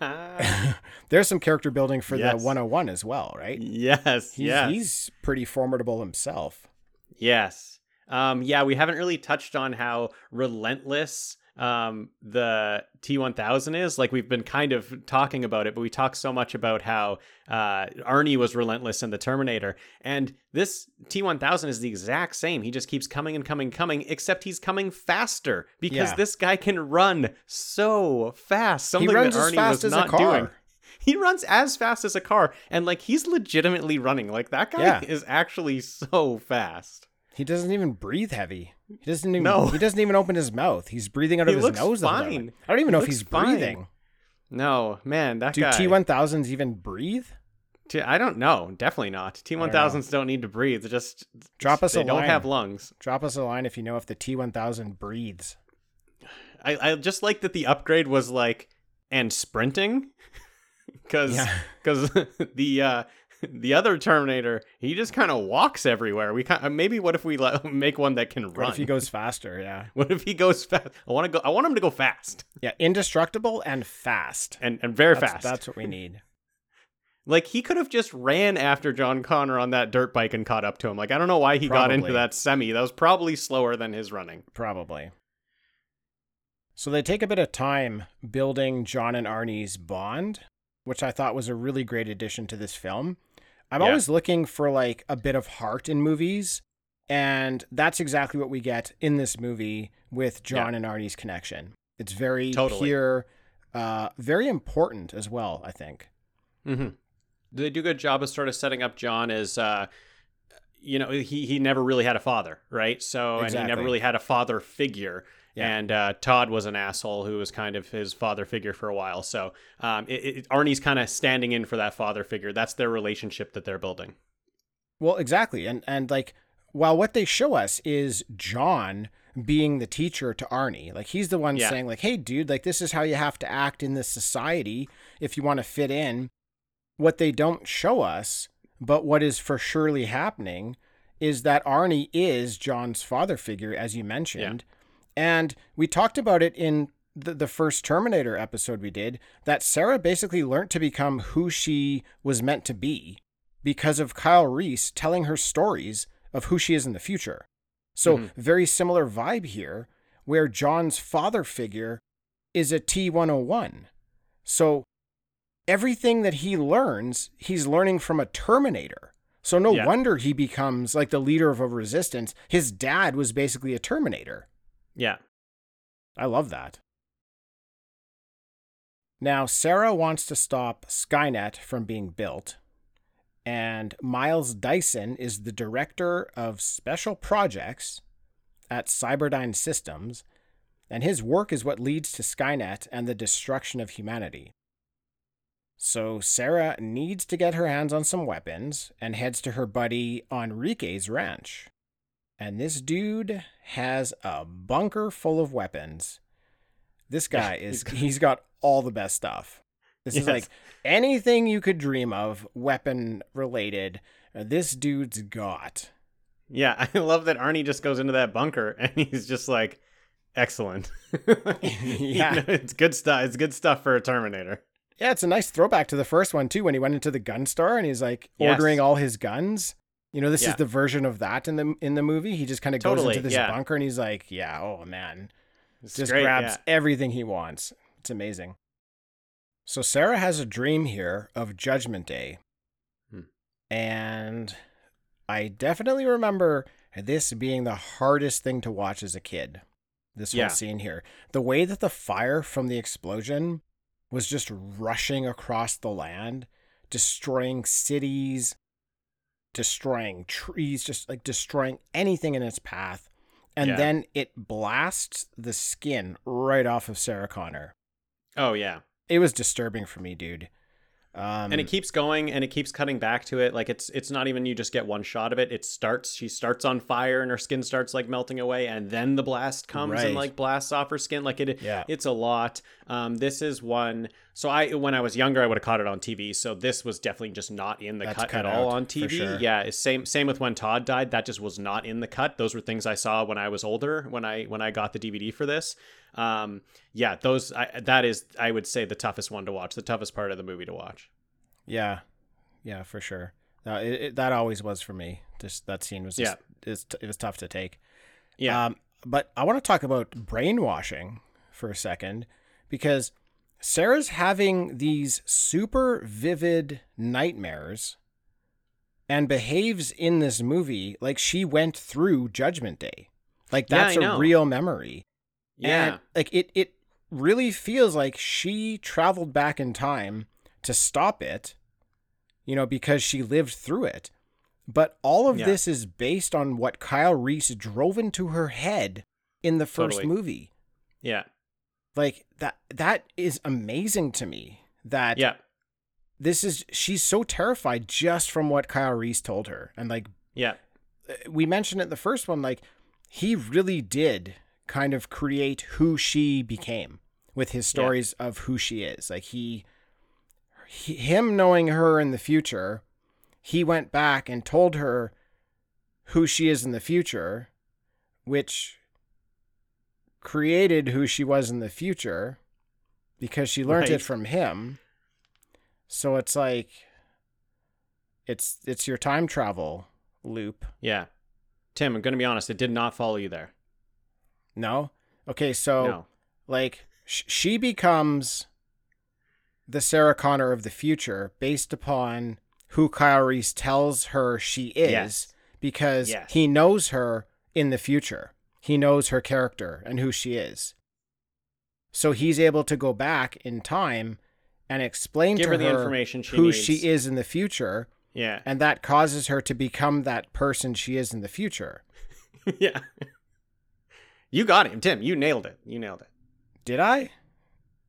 There's some character building for Yes. the 101 as well, right? yes He's, yes he's pretty formidable himself. Yes. Um, yeah, we haven't really touched on how relentless um, the T1000 is. Like, we've been kind of talking about it, but we talk so much about how uh, Arnie was relentless in the Terminator. And this T1000 is the exact same. He just keeps coming and coming, coming, except he's coming faster because Yeah. this guy can run so fast. Something he runs that as Arnie fast was as not a car. doing. He runs as fast as a car, and like he's legitimately running. Like that guy Yeah. is actually so fast. He doesn't even breathe heavy. He doesn't even. No. He doesn't even open his mouth. He's breathing out He of his looks nose. fine. I don't even know He if he's fine. breathing. No, man, that Do guy. T1000s even breathe? T- I don't know. Definitely not. T1000s don't need to breathe. They're Just Drop us they a don't line. have lungs. Drop us a line if you know if the T1000 breathes. I, I just like that the upgrade was like and sprinting because Yeah. because the uh the other Terminator he just kind of walks everywhere. We kind uh, maybe what if we let, make one that can run? What if he goes faster? Yeah. What if he goes fast? I want to go. I want him to go fast Yeah. Indestructible and fast. and and very That's, fast. that's what we need. Like he could have just ran after John Connor on that dirt bike and caught up to him. Like I don't know why he got into that semi. That was probably slower than his running. Probably. So they take a bit of time building John and Arnie's bond, which I thought was a really great addition to this film. I'm Yeah. always looking for like a bit of heart in movies, and that's exactly what we get in this movie with John and Arnie's connection. It's very Totally. pure, uh, very important as well, I think. Mm-hmm. They do a good job of sort of setting up John as, uh, you know, he he never really had a father, right? So and he never really had a father figure. Yeah. And uh, Todd was an asshole who was kind of his father figure for a while. So um, it, it, Arnie's kind of standing in for that father figure. That's their relationship that they're building. Well, exactly. And and like while what they show us is John being the teacher to Arnie. Like he's the one Yeah. saying like, "Hey dude, like this is how you have to act in this society if you want to fit in." What they don't show us, but what is for surely happening is that Arnie is John's father figure as you mentioned. And we talked about it in the, the first Terminator episode we did that Sarah basically learned to become who she was meant to be because of Kyle Reese telling her stories of who she is in the future. So, Mhm. very similar vibe here, where John's father figure is a T101. So, everything that he learns, he's learning from a Terminator. So, no Yeah. wonder he becomes like the leader of a resistance. His dad was basically a Terminator. Yeah. I love that. Now, Sarah wants to stop Skynet from being built, and Miles Dyson is the director of special projects at Cyberdyne Systems, and his work is what leads to Skynet and the destruction of humanity. So, Sarah needs to get her hands on some weapons and heads to her buddy Enrique's ranch. And this dude has a bunker full of weapons. This guy is he's got all the best stuff. This is like anything you could dream of, weapon related. uh, This dude's got. Yeah, I love that Arnie just goes into that bunker and he's just like, excellent. You Yeah. know, it's good stuff. It's good stuff for a Terminator. Yeah, it's a nice throwback to the first one too. When he went into the gun store and he's like Yes. ordering all his guns. You know, this Yeah. is the version of that in the in the movie. He just kind of goes into this yeah. bunker and he's like, "Yeah, oh man, It's just great, grabs yeah. everything he wants. It's amazing. So Sarah has a dream here of Judgment Day. Hmm. And I definitely remember this being the hardest thing to watch as a kid. This whole scene here. The way that the fire from the explosion was just rushing across the land, destroying cities, destroying trees, just like destroying anything in its path. And Yeah. then it blasts the skin right off of Sarah Connor. Oh, yeah. It was disturbing for me, dude. Um, and it keeps going and it keeps cutting back to it. Like it's it's not even you just get one shot of it. It starts she starts on fire and her skin starts like melting away and then the blast comes Right. and like blasts off her skin. Like it Yeah. it's a lot. Um this is one so i when i was younger i would have caught it on tv so this was definitely just not in the That's cut, cut at all on tv sure. yeah same same with when todd died. That just was not in the cut. Those were things i saw when i was older when i when i got the dvd for this um yeah those I, that is i would say the toughest one to watch the toughest part of the movie to watch Yeah, yeah, for sure. No, it, it, that always was for me. Just that scene was just, Yeah. it's it was tough to take. yeah Um, but I want to talk about brainwashing for a second because Sarah's having these super vivid nightmares and behaves in this movie like she went through Judgment Day. Like that's I a real memory. Yeah And like it it really feels like she traveled back in time to stop it, you know, because she lived through it. But all of Yeah. this is based on what Kyle Reese drove into her head in the first Totally. movie. yeah Like that that is amazing to me. That yeah this is she's so terrified just from what Kyle Reese told her. And like yeah we mentioned it in the first one, like he really did kind of create who she became with his Yeah. stories of who she is. Like he, he, him knowing her in the future, he went back and told her who she is in the future, which created who she was in the future because she learned Right. it from him. So it's like it's it's your time travel loop. Yeah. Tim, I'm going to be honest, it did not follow you there. No? Okay, so no. like sh- she becomes the Sarah Connor of the future based upon who Kyle Reese tells her she is Yes. because Yes. he knows her in the future. He knows her character and who she is. So he's able to go back in time and explain Give to her the information she who needs. she is in the future, Yeah. and that causes her to become that person she is in the future. yeah. You got him, Tim. You nailed it. You nailed it. Did I?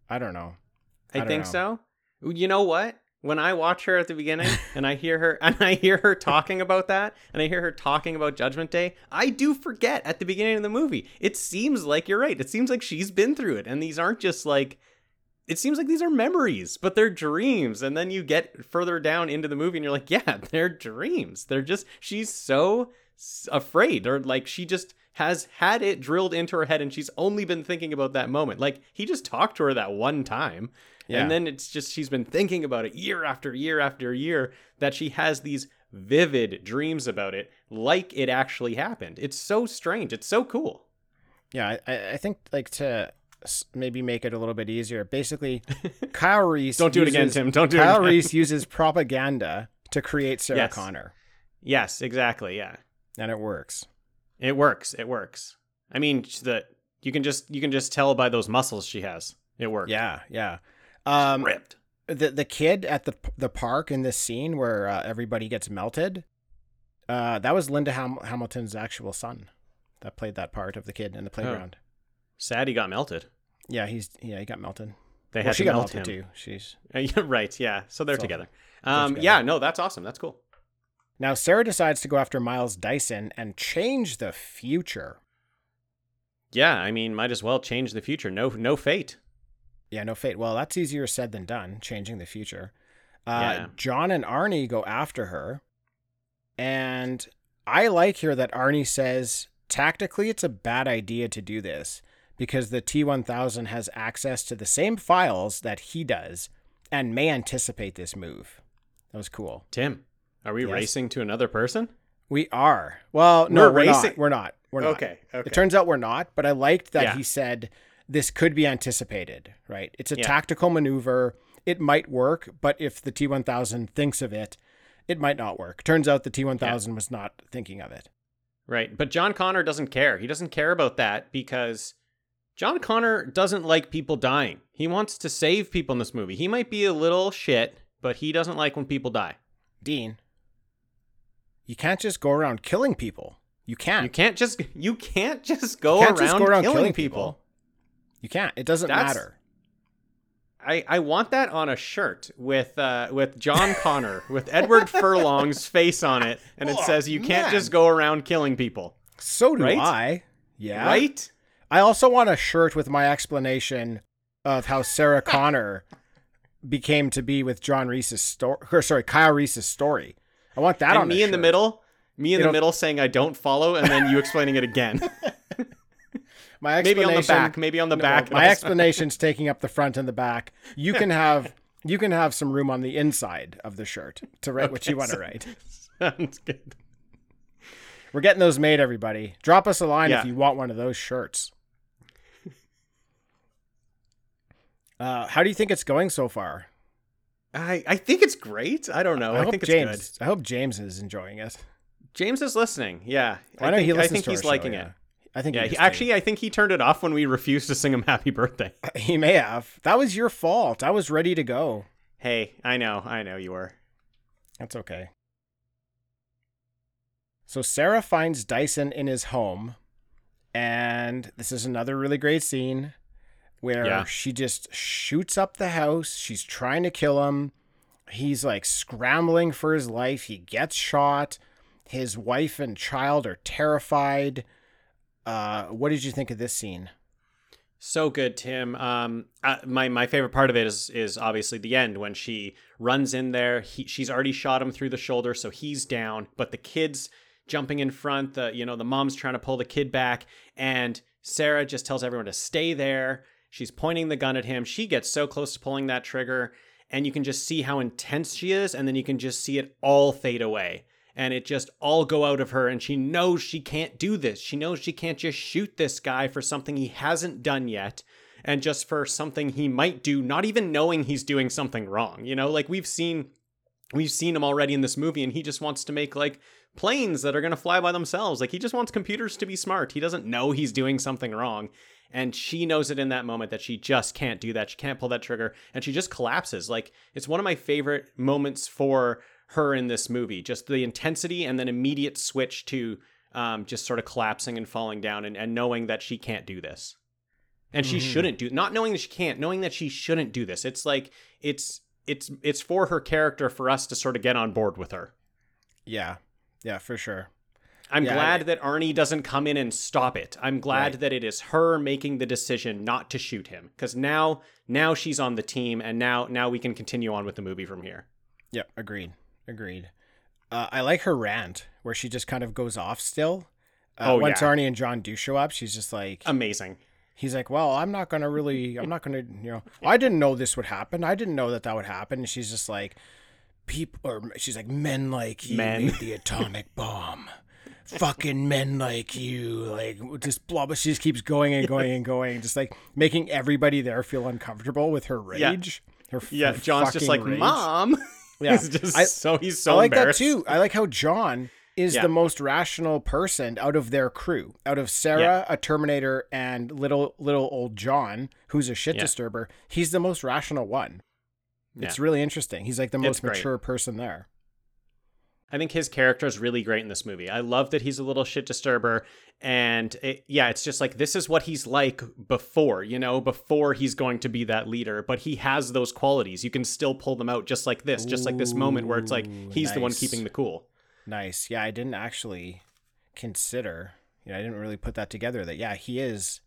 I don't know. I, don't think know. so. You know what? When I watch her at the beginning and I hear her and I hear her talking about that and I hear her talking about Judgment Day, I do forget at the beginning of the movie. It seems like you're right. It seems like she's been through it and these aren't just like it seems like these are memories, but they're dreams. And then you get further down into the movie and you're like, yeah, they're dreams. They're just she's so afraid or like she just has had it drilled into her head and she's only been thinking about that moment. Like he just talked to her that one time. Yeah. And then it's just she's been thinking about it year after year after year that she has these vivid dreams about it like it actually happened. It's so strange. It's so cool. Yeah, I- I, think like to maybe make it a little bit easier. Basically, Kyle Reese. Don't do it again, uses- Tim. Don't do it Kyle. Reese uses propaganda to create Sarah Yes. Connor, Yes, exactly. Yeah. and it works. It works. It works. I mean, the you can just you can just tell by those muscles she has. It worked. Yeah, yeah. Um, ripped. the the kid at the the park in this scene where uh, everybody gets melted. Uh, that was Linda Ham- Hamilton's actual son that played that part of the kid in the playground. Sad he got melted. Yeah, he's yeah he got melted. They well, had she to got melt melted him. too. She's right. Yeah. So they're So, together. Um. together. Yeah. No, that's awesome. That's cool. Now, Sarah decides to go after Miles Dyson and change the future. Yeah, I mean, might as well change the future. No, no fate. Yeah, no fate. Well, that's easier said than done, changing the future. Uh, Yeah. John and Arnie go after her. And I like here that Arnie says tactically it's a bad idea to do this because the T1000 has access to the same files that he does and may anticipate this move. That was cool. Tim, are we Yes. racing to another person? We are. Well, no, We're we're, racing- not. We're not. We're not. Okay, okay. It turns out we're not, but I liked that Yeah. he said this could be anticipated, right? It's a Yeah. tactical maneuver. It might work, but if the T1000 thinks of it, it might not work. Turns out the T1000 was not thinking of it. Right. But John Connor doesn't care. He doesn't care about that because John Connor doesn't like people dying. He wants to save people in this movie. He might be a little shit, but he doesn't like when people die. Dean, you can't just go around killing people. You can't. You can't just you can't just go, You can't around, just go around killing, killing people. You can't. It doesn't That's- matter. I, I want that on a shirt with uh, with John Connor with Edward Furlong's face on it, and it Oh, says you can't man. just go around killing people. So do Right? I. Yeah. Right? I also want a shirt with my explanation of how Sarah Connor became to be with John Reese's story, or sorry, Kyle Reese's story. I want that and on me in the middle, me in the It'll- middle saying I don't follow, and then you explaining it again. My explanation, maybe on the back, maybe on the No, back. My explanation's taking up the front and the back. You can have you can have some room on the inside of the shirt to write what you want to write. Sounds good. We're getting those made, everybody. Drop us a line Yeah. if you want one of those shirts. Uh, how do you think it's going so far? I, I think it's great. I don't know. I, hope think it's James. good. I hope James is enjoying it. James is listening. Yeah. I know think, he I think he's liking show, it. yeah. I think Yeah, he he, actually, I think he turned it off when we refused to sing him happy birthday. he may have. That was your fault. I was ready to go. Hey, I know, I know you were. That's okay. So Sarah finds Dyson in his home, and this is another really great scene where Yeah. she just shoots up the house. She's trying to kill him. He's like scrambling for his life. He gets shot. His wife and child are terrified. Uh, what did you think of this scene? So good, Tim. Um, uh, my my favorite part of it is is obviously the end when she runs in there. He, she's already shot him through the shoulder, so he's down. But the kid's jumping in front. The you know the mom's trying to pull the kid back, and Sarah just tells everyone to stay there. She's pointing the gun at him. She gets so close to pulling that trigger, and you can just see how intense she is, and then you can just see it all fade away. And it just all go out of her, and she knows she can't do this. She knows she can't just shoot this guy for something he hasn't done yet, and just for something he might do, not even knowing he's doing something wrong. You know, like we've seen we've seen him already in this movie and he just wants to make like planes that are going to fly by themselves like he just wants computers to be smart he doesn't know he's doing something wrong and she knows it in that moment that she just can't do that. She can't pull that trigger. And she just collapses. Like it's one of my favorite moments for her in this movie. Just the intensity and then immediate switch to um, just sort of collapsing and falling down and, and knowing that she can't do this. And she Mhm. shouldn't do not knowing that she can't knowing that she shouldn't do this. It's like it's it's it's for her character for us to sort of get on board with her. Yeah, yeah, for sure. I'm Yeah, glad I- that arnie doesn't come in and stop it i'm glad Right. that it is her making the decision not to shoot him because now now she's on the team and now now we can continue on with the movie from here Yep, agreed. Agreed. Uh, I like her rant where she just kind of goes off still. Uh, Oh, once yeah. Arnie and John do show up, she's just like, amazing he's like, well, I'm not gonna really, I'm not gonna, you know, I didn't know this would happen. I didn't know that that would happen. And she's just like, people, or she's like, men like you Men. made the atomic bomb. Fucking men like you, like just blah. But she just keeps going and going and going, just like making everybody there feel uncomfortable with her Yeah. rage. Her, yeah her john's just like rage. mom Yeah. he's just I- so he's so I like that too. I like how John is Yeah. the most rational person out of their crew. Out of Sarah, Yeah. a Terminator, and little little old John, who's a shit Yeah. disturber. He's the most rational one. It's really interesting. He's like the most mature person there. I think his character is really great in this movie. I love that he's a little shit disturber. And it, yeah, it's just like this is what he's like before, you know, before he's going to be that leader. But he has those qualities. You can still pull them out just like this, just like this moment where it's like he's the one keeping the cool. Nice. Yeah, I didn't actually consider. You know, I didn't really put that together. That yeah, he is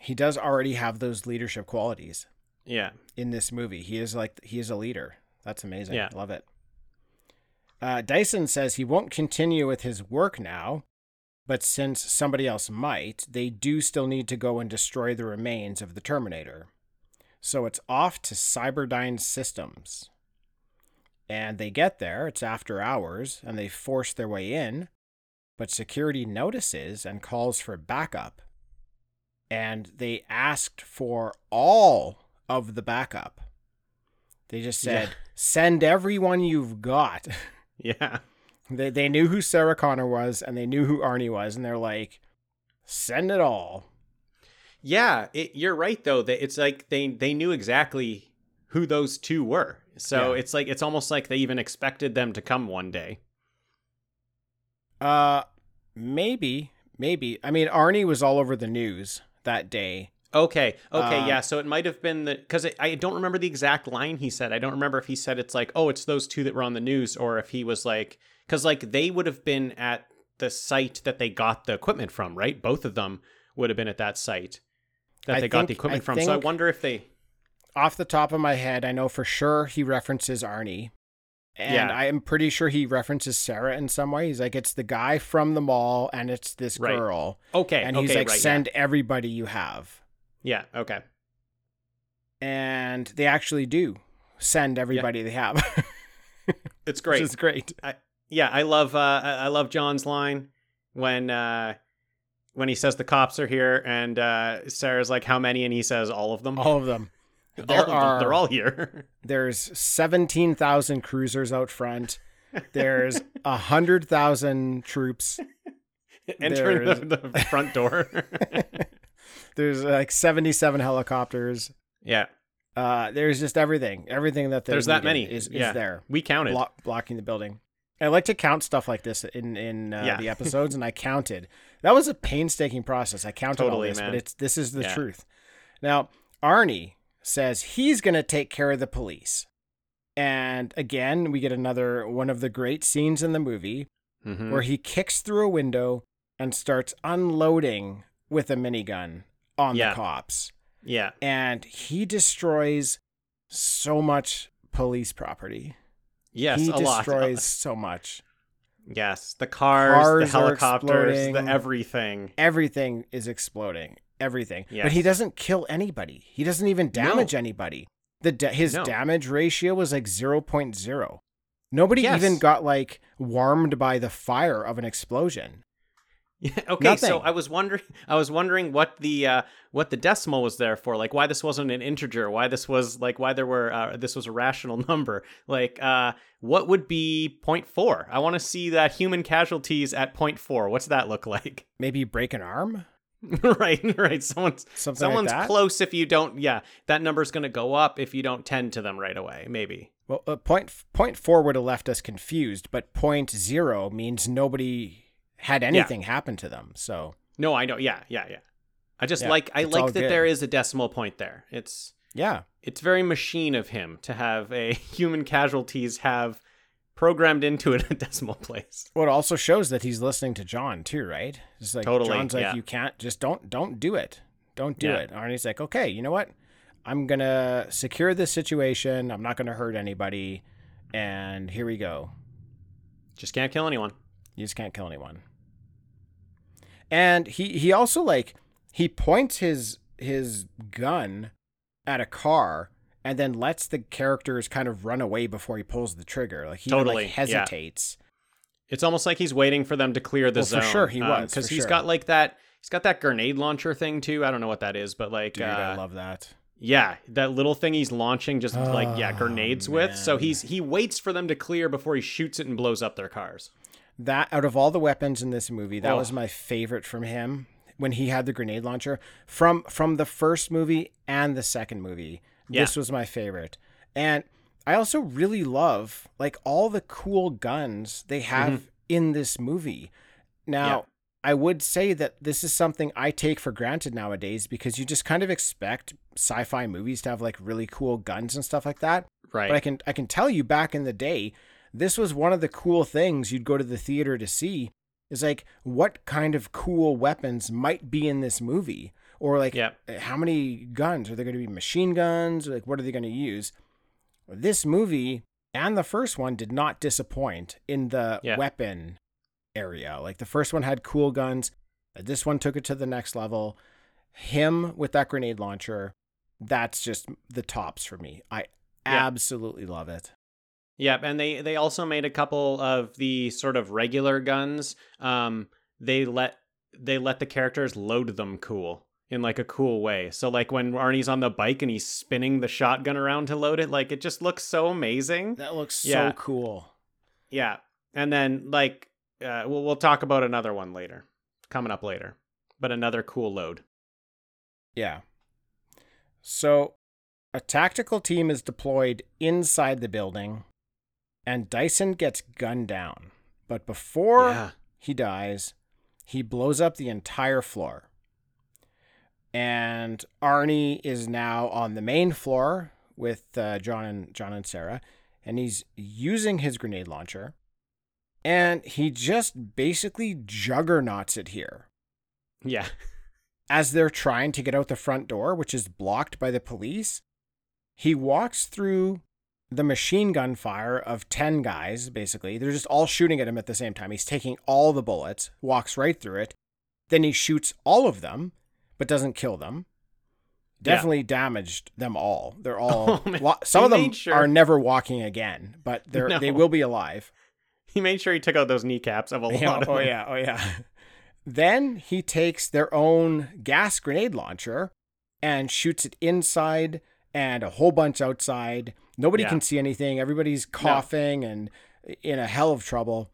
he does already have those leadership qualities Yeah. in this movie. He is like he is a leader. That's amazing. Yeah. Love it. Uh, Dyson says he won't continue with his work now, but since somebody else might, they do still need to go and destroy the remains of the Terminator. So it's off to Cyberdyne Systems. And they get there, it's after hours, and they force their way in, but security notices and calls for backup. And they asked for all of the backup. They just said, Yeah. send everyone you've got. Yeah. They they knew who Sarah Connor was and they knew who Arnie was, and they're like, send it all. Yeah, it, you're right though. That it's like they they knew exactly who those two were. So Yeah. it's like it's almost like they even expected them to come one day. Uh maybe, maybe. I mean, Arnie was all over the news that day. Okay. Okay. Um, yeah. So it might have been the because I don't remember the exact line he said. I don't remember if he said it's like, oh, it's those two that were on the news, or if he was like, because like they would have been at the site that they got the equipment from, right? Both of them would have been at that site that I they got the equipment I from. So I wonder if they. Off the top of my head, I know for sure he references Arnie. And Yeah. I am pretty sure he references Sarah in some way. He's like, it's the guy from the mall and it's this Right. girl. Okay. And okay, he's like, right, yeah. send everybody you have. Yeah. Okay. And they actually do send everybody they have. It's great. It's great. yeah, I love uh, I I love John's line when uh, when he says the cops are here, and uh, Sarah's like, "How many?" and he says, "All of them." All of them. all there of them. They're all here. There's 17,000 cruisers out front. There's a 100,000 troops. Entering the, the front door. There's like 77 helicopters. yeah, Uh, there's just everything. Everything that there's that many. is, is yeah. there. We counted. Blo- blocking the building. I like to count stuff like this in in uh, Yeah. the episodes, and I counted. That was a painstaking process. I counted all this, man. but it's this is the Yeah. truth. Now, Arnie says he's going to take care of the police, and again, we get another one of the great scenes in the movie Mhm. where he kicks through a window and starts unloading with a minigun on Yeah. the cops, Yeah, and he destroys so much police property. yes, he a lot. destroys so much. Yes, the cars, Cars the helicopters, the everything. Everything is exploding. Everything. But he doesn't kill anybody. He doesn't even damage anybody. The da- his No. damage ratio was like 0.0. Nobody Yes. even got like warmed by the fire of an explosion. Yeah, okay, so I was wondering I was wondering what the uh what the decimal was there for, like why this wasn't an integer, why this was like why there were uh, this was a rational number. Like uh what would be 0.4? I want to see that human casualties at 0.4. What's that look like? Maybe break an arm? right, right. Someone's Something someone's like close if you don't yeah, that number's going to go up if you don't tend to them right away, maybe. Well, uh, point, point four would have left us confused, but point zero means nobody had anything happen to them. So, No, I know. Yeah, yeah, yeah. I just Yeah, like I like that good. there is a decimal point there. It's yeah. it's very machine of him to have a human casualties have programmed into it a decimal place. Well, it also shows that he's listening to John too, right? It's like Totally, John's like, yeah. you can't just don't don't do it, don't do Yeah. it. Arnie's like, okay, you know what? I'm gonna secure this situation. I'm not gonna hurt anybody, and here we go. Just can't kill anyone. You just can't kill anyone. And he he also like he points his his gun at a car and then lets the characters kind of run away before he pulls the trigger. Like he Totally, like yeah. hesitates. It's almost like he's waiting for them to clear the Well, zone. for sure he was, because for he's sure. got like that. He's got that grenade launcher thing too. I don't know what that is, but like, Dude, uh, I love that. yeah, that little thing he's launching just like yeah Oh, grenades with. So he's he waits for them to clear before he shoots it and blows up their cars. That out of all the weapons in this movie, that Oh. was my favorite from him when he had the grenade launcher from from the first movie and the second movie. Yeah. This was my favorite. And I also really love like all the cool guns they have in this movie. Now, Mm-hmm. Yeah. I would say that this is something I take for granted nowadays because you just kind of expect sci-fi movies to have like really cool guns and stuff like that. Right. But I can I can tell you back in the day, this was one of the cool things you'd go to the theater to see is like what kind of cool weapons might be in this movie. Or like, Yep. how many guns are there going to be? Machine guns? Like, what are they going to use? This movie and the first one did not disappoint in the Yeah. weapon area. Like the first one had cool guns. This one took it to the next level. Him with that grenade launcher, that's just the tops for me. I Yeah. absolutely love it. Yep, and they they also made a couple of the sort of regular guns. Um, they let they let the characters load them cool in like a cool way. So like when Arnie's on the bike and he's spinning the shotgun around to load it, like it just looks so amazing. That looks so cool. Yeah, and then like uh, we'll we'll talk about another one later, coming up later, but another cool load. Yeah. So a tactical team is deployed inside the building and Dyson gets gunned down. But before yeah, he dies, he blows up the entire floor. And Arnie is now on the main floor with uh, John and John and Sarah, and he's using his grenade launcher. And he just basically juggernauts it here yeah, as they're trying to get out the front door, which is blocked by the police. He walks through the machine gun fire of 10 guys, basically. They're just all shooting at him at the same time. He's taking all the bullets, walks right through it. Then he shoots all of them, but doesn't kill them. Yeah. Definitely damaged them all. They're all. Oh, wa- some He of them sure- are never walking again, but they're No. they will be alive. he made sure he took out those kneecaps of a Yeah, lot of them. oh them. yeah, oh yeah. Then he takes their own gas grenade launcher and shoots it inside and a whole bunch outside. Nobody Yeah. can see anything. Everybody's coughing and in a hell of trouble.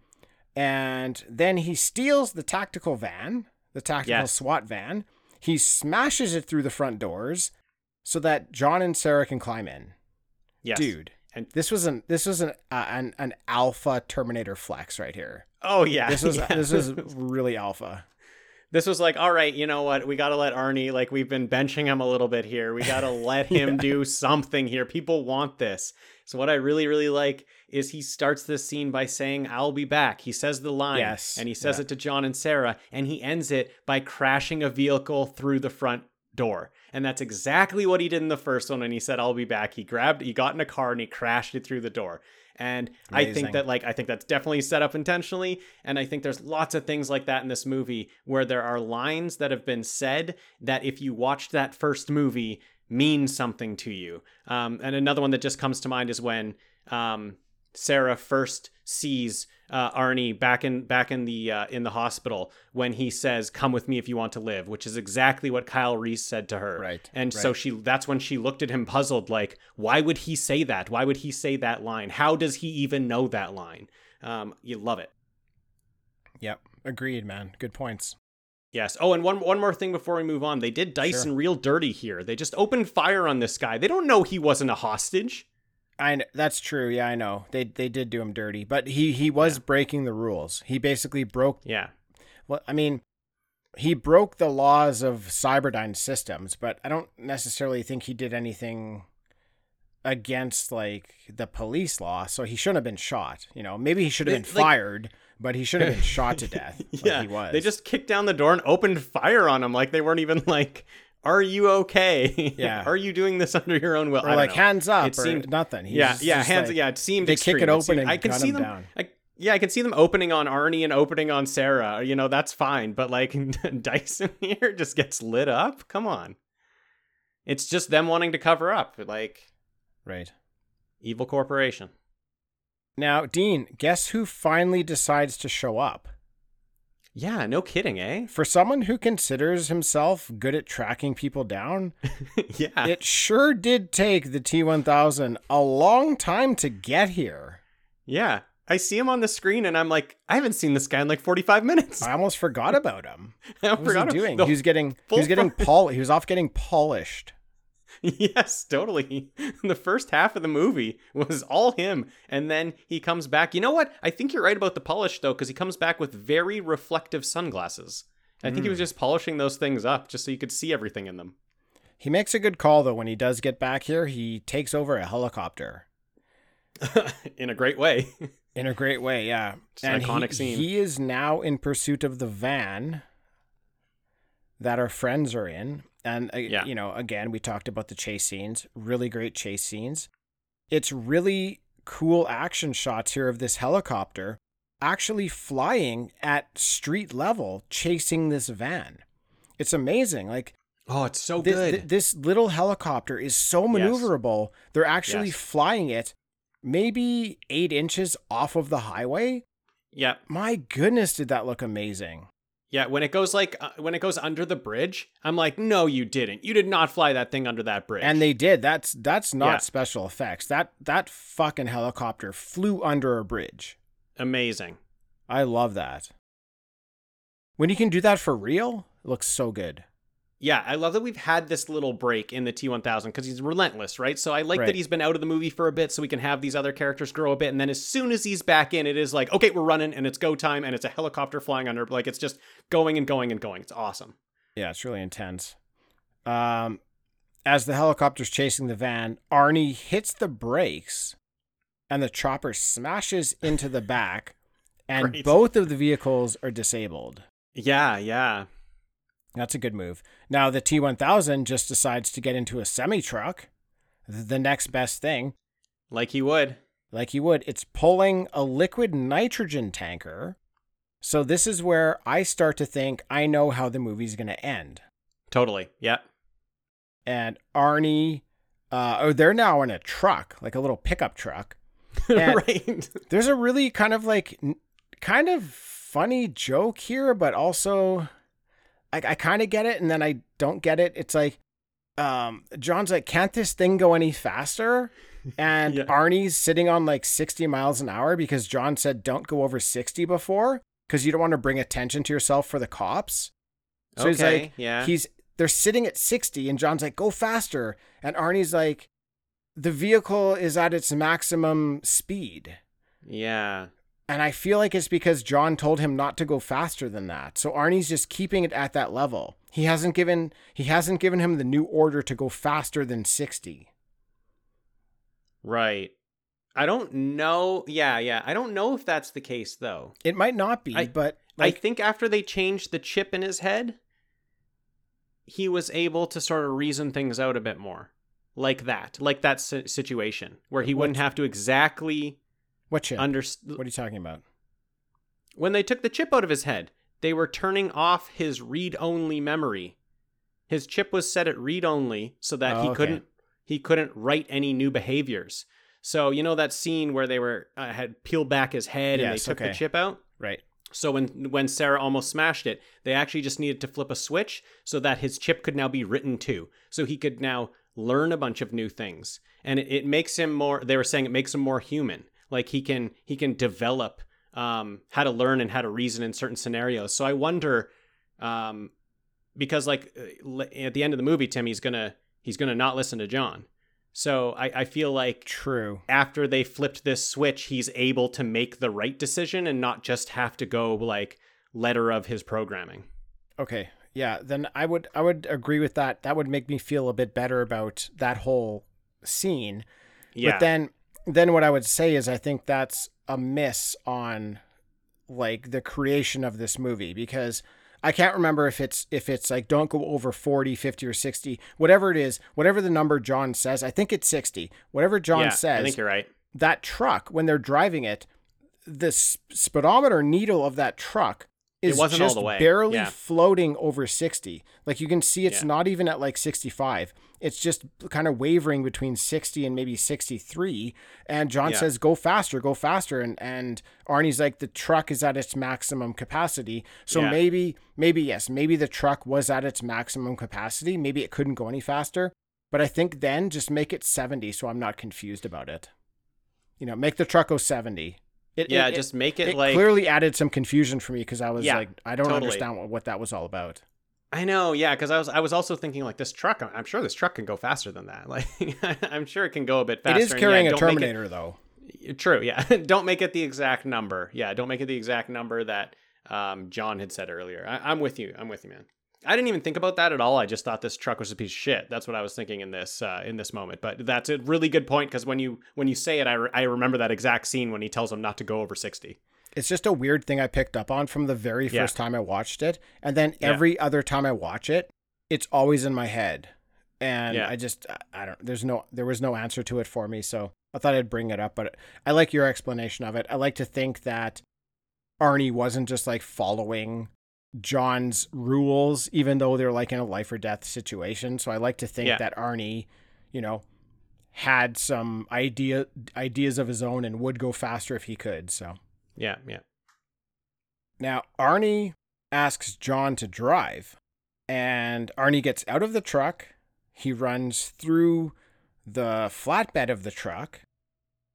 And then he steals the tactical van, the tactical Yes. SWAT van. He smashes it through the front doors so that John and Sarah can climb in. Yes. Dude, And- this was an this was an uh, an an alpha Terminator flex right here. Oh yeah. This was yeah. this was really alpha. This was like, all right, you know what? We got to let Arnie, like, we've been benching him a little bit here. We got to let him do something here. People want this. So, what I really, really like is he starts this scene by saying, I'll be back. He says the line, Yes, and he says yeah. it to John and Sarah, and he ends it by crashing a vehicle through the front door. And that's exactly what he did in the first one And he said, I'll be back. He grabbed, he got in a car and he crashed it through the door. And I think that, like, I think that's definitely set up intentionally. And I think there's lots of things like that in this movie where there are lines that have been said that if you watched that first movie mean something to you. Um, and another one that just comes to mind is when um, Sarah first sees uh, Arnie back in back in the uh, in the hospital when he says, "Come with me if you want to live," which is exactly what Kyle Reese said to her. Right, And so she that's when she looked at him puzzled, like, "Why would he say that? Why would he say that line? How does he even know that line?" Um, you love it. Yep. Agreed, man. Good points. Yes. Oh, and one one more thing before we move on. They did Dyson real dirty here. They just opened fire on this guy. They don't know he wasn't a hostage. I kn- that's true. Yeah, I know. They they did do him dirty, but he he was breaking the rules. He basically broke Yeah. well, I mean, he broke the laws of Cyberdyne systems, but I don't necessarily think he did anything against like the police law, so he shouldn't have been shot. You know, maybe he should have been like- fired, but he shouldn't have been shot to death. like yeah. he was. They just kicked down the door and opened fire on him like they weren't even like, "Are you okay? Yeah. Are you doing this under your own will?" or like know. hands up It seemed- nothing. He's yeah, yeah, hands. like- yeah, it seemed they kick extreme. it open seemed- and I can see them. down. I, yeah, I can see them opening on Arnie and opening on Sarah. You know, that's fine. But like Dyson here just gets lit up. Come on. It's just them wanting to cover up, like Right. evil corporation. Now, Dean, guess who finally decides to show up? Yeah, no kidding, eh? For someone who considers himself good at tracking people down, yeah. it sure did take the T1000 a long time to get here. Yeah. I see him on the screen and I'm like, I haven't seen this guy in like 45 minutes. I almost forgot about him. I What was he doing? He was getting he was getting pol he was off getting polished. Yes, totally. The first half of the movie was all him. And then he comes back. You know what? I think you're right about the polish, though, because he comes back with very reflective sunglasses. I think he Hmm. was just polishing those things up just so you could see everything in them. He makes a good call though when he does get back here. He takes over a helicopter in a great way. in a great way, yeah. It's an he, iconic scene. He is now in pursuit of the van that our friends are in. And, uh, Yeah. you know, again, we talked about the chase scenes, really great chase scenes. It's really cool action shots here of this helicopter actually flying at street level, chasing this van. It's amazing. Like, Oh, it's so this, good. th- this little helicopter is so maneuverable. They're actually Yes. flying it maybe eight inches off of the highway. yeah. My goodness, did that look amazing? Yeah, when it goes like uh, when it goes under the bridge, I'm like, "No, you didn't. You did not fly that thing under that bridge." And they did. That's that's not Yeah. special effects. That that fucking helicopter flew under a bridge. amazing. I love that. When you can do that for real, it looks so good. Yeah, I love that we've had this little break in the T1000 because he's relentless, right? So I like Right. that he's been out of the movie for a bit so we can have these other characters grow a bit. And then as soon as he's back in, it is like, okay, we're running and it's go time and it's a helicopter flying under. Like it's just going and going and going. It's awesome. Yeah, it's really intense. Um, as the helicopter's chasing the van, Arnie hits the brakes, and the chopper smashes into the back, and Great. both of the vehicles are disabled. Yeah, yeah. That's a good move. Now the T1000 just decides to get into a semi truck, the next best thing, Like he would. like he would. It's pulling a liquid nitrogen tanker. So this is where I start to think I know how the movie's going to end. Totally. Yeah. And Arnie, uh, oh, they're now in a truck, like a little pickup truck. Right. There's a really kind of like, kind of funny joke here, but also, I, I kind of get it, and then I don't get it. It's like, um, John's like, can't this thing go any faster? And Yeah. Arnie's sitting on like 60 miles an hour because John said don't go over 60 before because you don't want to bring attention to yourself for the cops. So he's like, yeah. he's they're sitting at 60 and John's like, go faster. And Arnie's like, the vehicle is at its maximum speed. yeah. And I feel like it's because John told him not to go faster than that. So Arnie's just keeping it at that level. He hasn't given he hasn't given him the new order to go faster than 60. Right. I don't know. Yeah, yeah. I don't know if that's the case though. It might not be, I- but I think after they changed the chip in his head, he was able to sort of reason things out a bit more. Like that. Like that situation where he wouldn't have to exactly what chip? understand. what are you talking about? When they took the chip out of his head, they were turning off his read only memory. His chip was set at read only so that Oh, he okay. couldn't he couldn't write any new behaviors. So you know that scene where they were uh, had peeled back his head and they took okay. the chip out? Right. So when when Sarah almost smashed it, they actually just needed to flip a switch so that his chip could now be written to. So he could now learn a bunch of new things. And it, it makes him more they were saying it makes him more human. Like he can he can develop um, how to learn and how to reason in certain scenarios. So I wonder um, because like uh, at the end of the movie, Tim, he's gonna he's gonna not listen to John. So I, I feel like True. after they flipped this switch, he's able to make the right decision and not just have to go like letter of his programming. Okay. Yeah, then I would I would agree with that. That would make me feel a bit better about that whole scene. Yeah. But then then what I would say is I think that's a miss on like the creation of this movie because I can't remember if it's if it's like don't go over 40, 50 or 60, whatever it is, whatever the number John says, I think it's 60. Whatever John yeah, says, I think you're right. that truck when they're driving it, the sp- speedometer needle of that truck is wasn't all just the way, barely yeah. floating over 60. Like you can see it's Yeah. not even at like 65. It's just kind of wavering between 60 and maybe 63. And John Yeah. says, go faster, go faster. And, and Arnie's like, the truck is at its maximum capacity. So maybe, maybe, yes, maybe the truck was at its maximum capacity. Maybe it couldn't go any faster. But I think then just make it 70 so I'm not confused about it. You know, make the truck go 70. It, Yeah, it- just make it, it like clearly added some confusion for me because I was Yeah, like, I don't totally. understand what, what that was all about. I know, yeah, because I was I was also thinking like this truck. I'm sure this truck can go faster than that. Like I'm sure it can go a bit faster. it is and, carrying yeah, a don't it- Terminator, though. True, yeah. don't make it the exact number. Yeah, don't make it the exact number that um, John had said earlier. I, I'm with you. I'm with you, man. I didn't even think about that at all. I just thought this truck was a piece of shit. That's what I was thinking in this uh, in this moment. But that's a really good point because when you when you say it, I, re- I remember that exact scene when he tells him not to go over sixty. It's just a weird thing I picked up on from the very Yeah. first time I watched it. And then Yeah. every other time I watch it, it's always in my head. And Yeah. I just I- I don't there's no there was no answer to it for me, so I thought I'd bring it up, but I like your explanation of it. I like to think that Arnie wasn't just like following John's rules, even though they're like in a life or death situation. So I like to think Yeah. that Arnie, you know, had some idea ideas of his own and would go faster if he could. So Yeah, yeah. now Arnie asks John to drive, and Arnie gets out of the truck. He runs through the flatbed of the truck,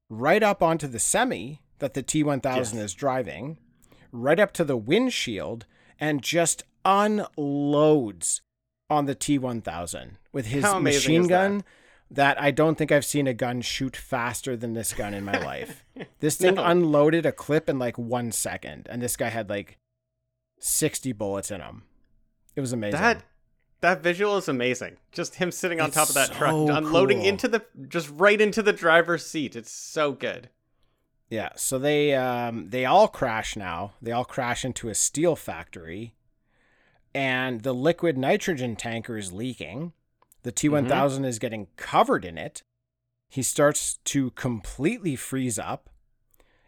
right up onto the semi that the T1000 Yes. is driving, right up to the windshield, and just unloads on the T1000 with his machine is that? gun that I don't think I've seen a gun shoot faster than this gun in my life. This thing No. unloaded a clip in like one second, and this guy had like 60 bullets in him. It was amazing. That that visual is amazing. Just him sitting on It's top of that truck, unloading cool. into the just right into the driver's seat. It's so good. Yeah, so they um they all crash now. They all crash into a steel factory and the liquid nitrogen tanker is leaking. The T1000 is getting covered in it. He starts to completely freeze up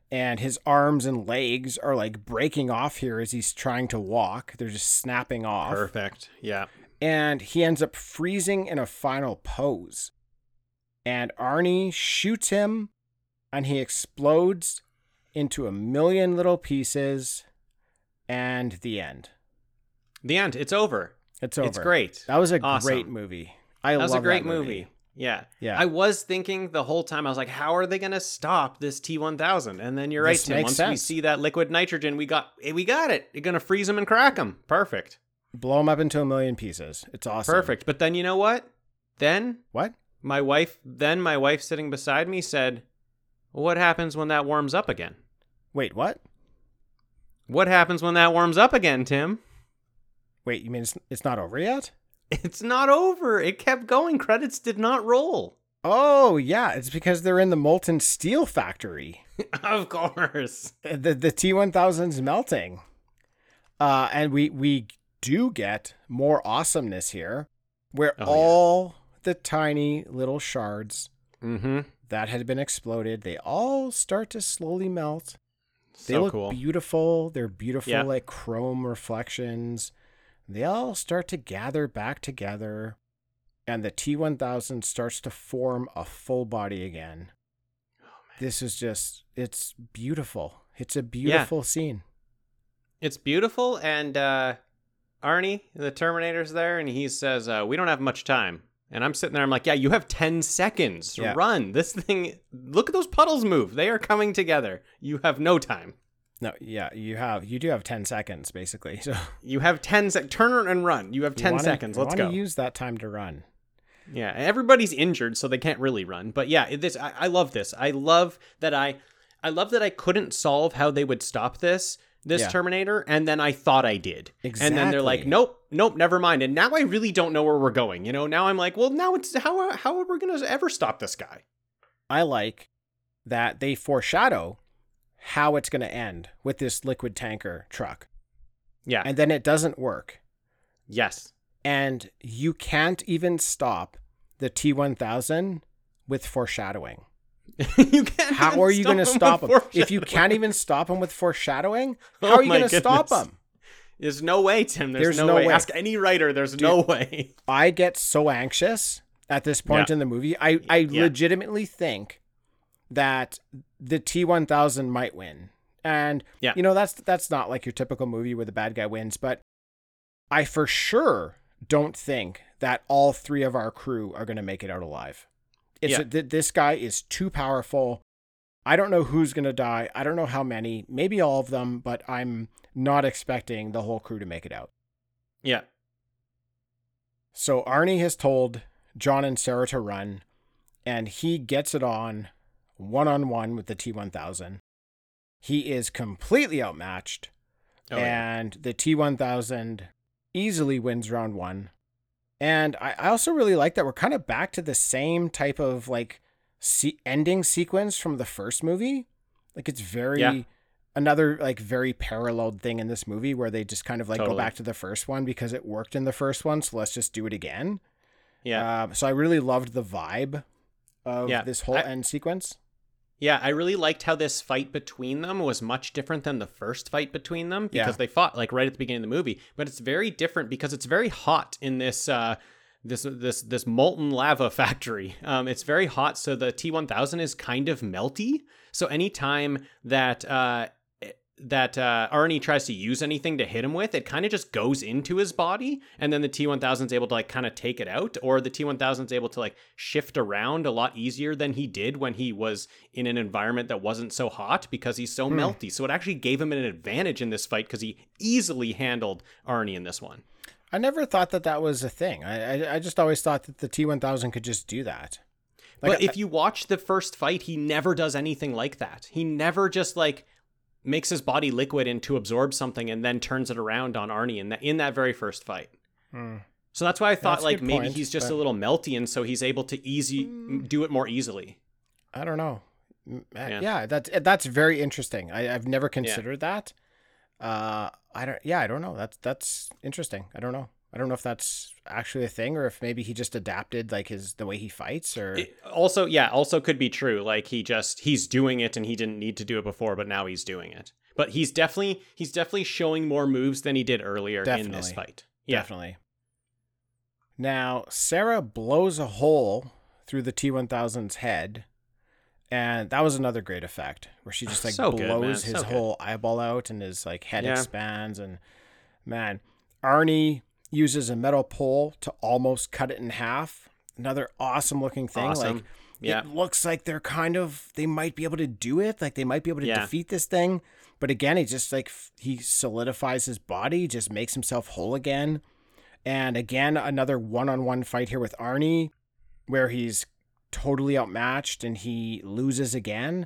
and his arms and legs are like breaking off here as he's trying to walk. They're just snapping off. Perfect. Yeah. and he ends up freezing in a final pose. And Arnie shoots him, and he explodes into a million little pieces, and the end. The end. It's over. It's over. It's great. That was a Awesome. great movie. I love That That was a great that movie. Yeah. Yeah. I was thinking the whole time, I was like, how are they going to stop this T1000? And then you're right, Tim. makes Once we see that liquid nitrogen, we got eh, we got it. You're going to freeze them and crack them. Perfect. Blow them up into a million pieces. It's awesome. Perfect. But then you know what? Then What? my wife, then my wife sitting beside me said, what happens when that warms up again? Wait, what? What happens when that warms up again, Tim? Wait, you mean it's, it's not over yet? It's not over. It kept going. Credits did not roll. Oh, yeah. It's because they're in the molten steel factory. of course. the the T1000's melting. Uh and we we do get more awesomeness here where Oh, yeah. all the tiny little shards Mm-hmm. That had been exploded, they all start to slowly melt. They So look cool. beautiful. They're beautiful Yeah. like chrome reflections. They all start to gather back together and the T1000 starts to form a full body again. Oh, This is just it's beautiful. It's a beautiful scene. It's beautiful, and uh, Arnie, the Terminator's there, and he says, uh, "We don't have much time." And I'm sitting there, I'm like, "Yeah, you have ten seconds. Yeah. Run! This thing. Look at those puddles move. They are coming together. You have no time. No, yeah, you have you do have ten seconds basically. So You have ten sec. Turn and run. You have you 10 wanna- seconds. Let's go." Use that time to run. Yeah, everybody's injured, so they can't really run. But yeah, this I, I love this. I love that I, I love that I couldn't solve how they would stop this this Yeah. Terminator, and then I thought I did. Exactly. And then they're like, nope, nope, never mind. And now I really don't know where we're going. You know, now I'm like, well, now it's how how are we gonna ever stop this guy? I like that they foreshadow how it's going to end with this liquid tanker truck, Yeah. and then it doesn't work, yes. and you can't even stop the T1000 with foreshadowing. you can't. How are you going to stop him? If you can't even stop him with foreshadowing, how Oh are you going to stop him? There's no way, Tim. There's, There's no, no way. way. Ask any writer. There's no way. I get so anxious at this point Yeah. in the movie. I, I Yeah. legitimately think that the T1000 might win. And Yeah. you know that's that's not like your typical movie where the bad guy wins, but I for sure don't think that all three of our crew are going to make it out alive. It's Yeah. a, th- this guy is too powerful. I don't know who's going to die. I don't know how many. Maybe all of them, but I'm not expecting the whole crew to make it out. Yeah. So Arnie has told John and Sarah to run, and he gets it on one on one with the T1000. He is completely outmatched, Oh, yeah. and the T1000 easily wins round one. And I, I also really like that we're kind of back to the same type of like se- ending sequence from the first movie. Like it's very Yeah. another like very paralleled thing in this movie where they just kind of like Totally. go back to the first one because it worked in the first one, so let's just do it again. Yeah. Um, so I really loved the vibe of Yeah, this whole I- end sequence. Yeah, I really liked how this fight between them was much different than the first fight between them because Yeah. they fought like right at the beginning of the movie, but it's very different because it's very hot in this uh this this this molten lava factory. Um it's very hot so the T1000 is kind of melty. So anytime that uh that uh, Arnie tries to use anything to hit him with, it kind of just goes into his body, and then the T1000 is able to like kind of take it out, or the T1000 is able to like shift around a lot easier than he did when he was in an environment that wasn't so hot because he's so melty. So it actually gave him an advantage in this fight because he easily handled Arnie in this one. I never thought that that was a thing. I I, I just always thought that the T one thousand could just do that. Like, but if you watch the first fight, he never does anything like that. He never just like makes his body liquid and to absorb something and then turns it around on Arnie in that in that very first fight. Hmm. So that's why I thought that's like maybe point, he's just but- a little melty and so he's able to easy do it more easily. I don't know. Mm, uh, Yeah. Yeah, that's that's very interesting. I, I've never considered that. Uh, I don't. Yeah, I don't know. That's that's interesting. I don't know. I don't know if that's actually a thing or if maybe he just adapted like his the way he fights or It also, yeah, also could be true. Like he just he's doing it and he didn't need to do it before, but now he's doing it. But he's definitely he's definitely showing more moves than he did earlier in this fight. Yeah. definitely. Now Sarah blows a hole through the T1000's head, and that was another great effect where she oh, just like So good, blows his So good. whole eyeball out and his like head Yeah. expands and man, Arnie uses a metal pole to almost cut it in half. Another awesome looking thing. Awesome. Like Yeah. it looks like they're kind of they might be able to do it. Like they might be able to Yeah. defeat this thing. But again, he just like he solidifies his body, just makes himself whole again. And again, another one-on-one fight here with Arnie, where he's totally outmatched and he loses again.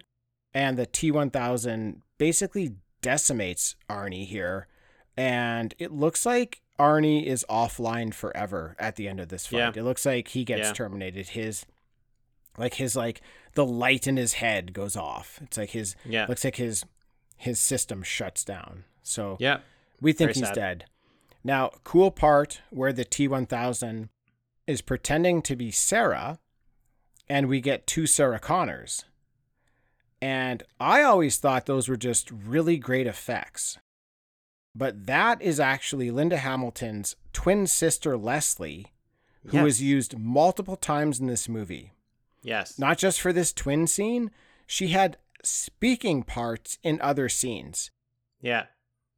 And the T1000 basically decimates Arnie here. And it looks like Arnie is offline forever at the end of this fight. Yeah. It looks like he gets Yeah. terminated. His like his like the light in his head goes off. It's like his Yeah. looks like his his system shuts down. So Yeah. we think Very he's sad. dead. Now, cool part where the T1000 is pretending to be Sarah, and we get two Sarah Connors. And I always thought those were just really great effects. But that is actually Linda Hamilton's twin sister, Leslie, who Yes. was used multiple times in this movie. Yes. Not just for this twin scene, she had speaking parts in other scenes. yeah.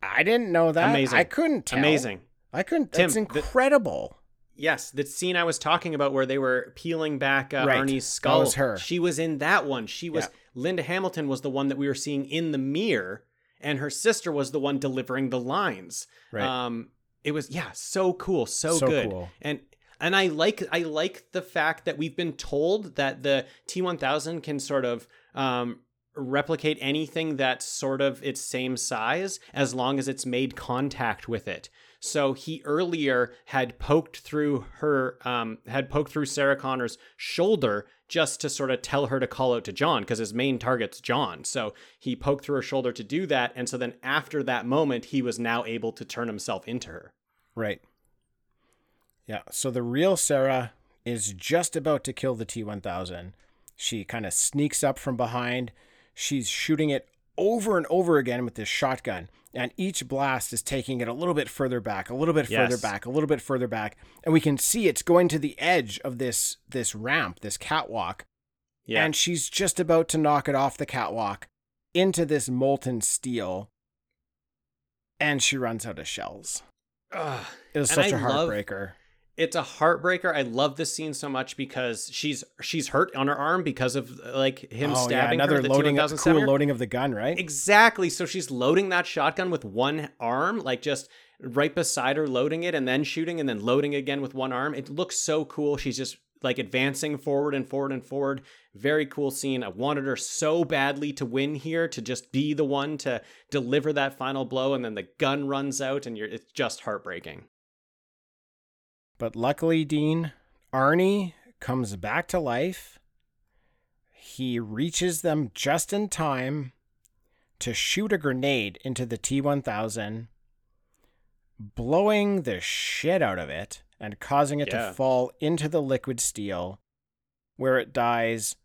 I didn't know that. Amazing. I couldn't tell. Amazing. I couldn't. Tim, That's the- incredible. Yes, the scene I was talking about where they were peeling back uh, Right. Arnie's That skull. was her. She was in that one. She was Yeah. Linda Hamilton was the one that we were seeing in the mirror, and her sister was the one delivering the lines. Right. Um, it was yeah, so cool, so, So good, cool. and and I like I like the fact that we've been told that the T1000 can sort of um replicate anything that's sort of its same size as long as it's made contact with it. So he earlier had poked through her, um, had poked through Sarah Connor's shoulder just to sort of tell her to call out to John because his main target's John. So he poked through her shoulder to do that. And so then after that moment, he was now able to turn himself into her. Right. Yeah. So the real Sarah is just about to kill the T1000. She kind of sneaks up from behind. She's shooting it over and over again with this shotgun. And each blast is taking it a little bit further back, a little bit further Yes. back, a little bit further back. And we can see it's going to the edge of this this ramp, this catwalk. Yeah. And she's just about to knock it off the catwalk into this molten steel. And she runs out of shells. Ugh. It was And such a I love- heartbreaker. It's a heartbreaker. I love this scene so much because she's she's hurt on her arm because of like him oh, yeah, stabbing another her. The loading, T1000 cool loading of the gun, right? Exactly. So she's loading that shotgun with one arm, like just right beside her, loading it and then shooting and then loading again with one arm. It looks so cool. She's just like advancing forward and forward and forward. Very cool scene. I wanted her so badly to win here, to just be the one to deliver that final blow, and then the gun runs out, and you're it's just heartbreaking. But luckily, Dean, Arnie comes back to life. He reaches them just in time to shoot a grenade into the T 1000, blowing the shit out of it and causing it Yeah. to fall into the liquid steel, where it dies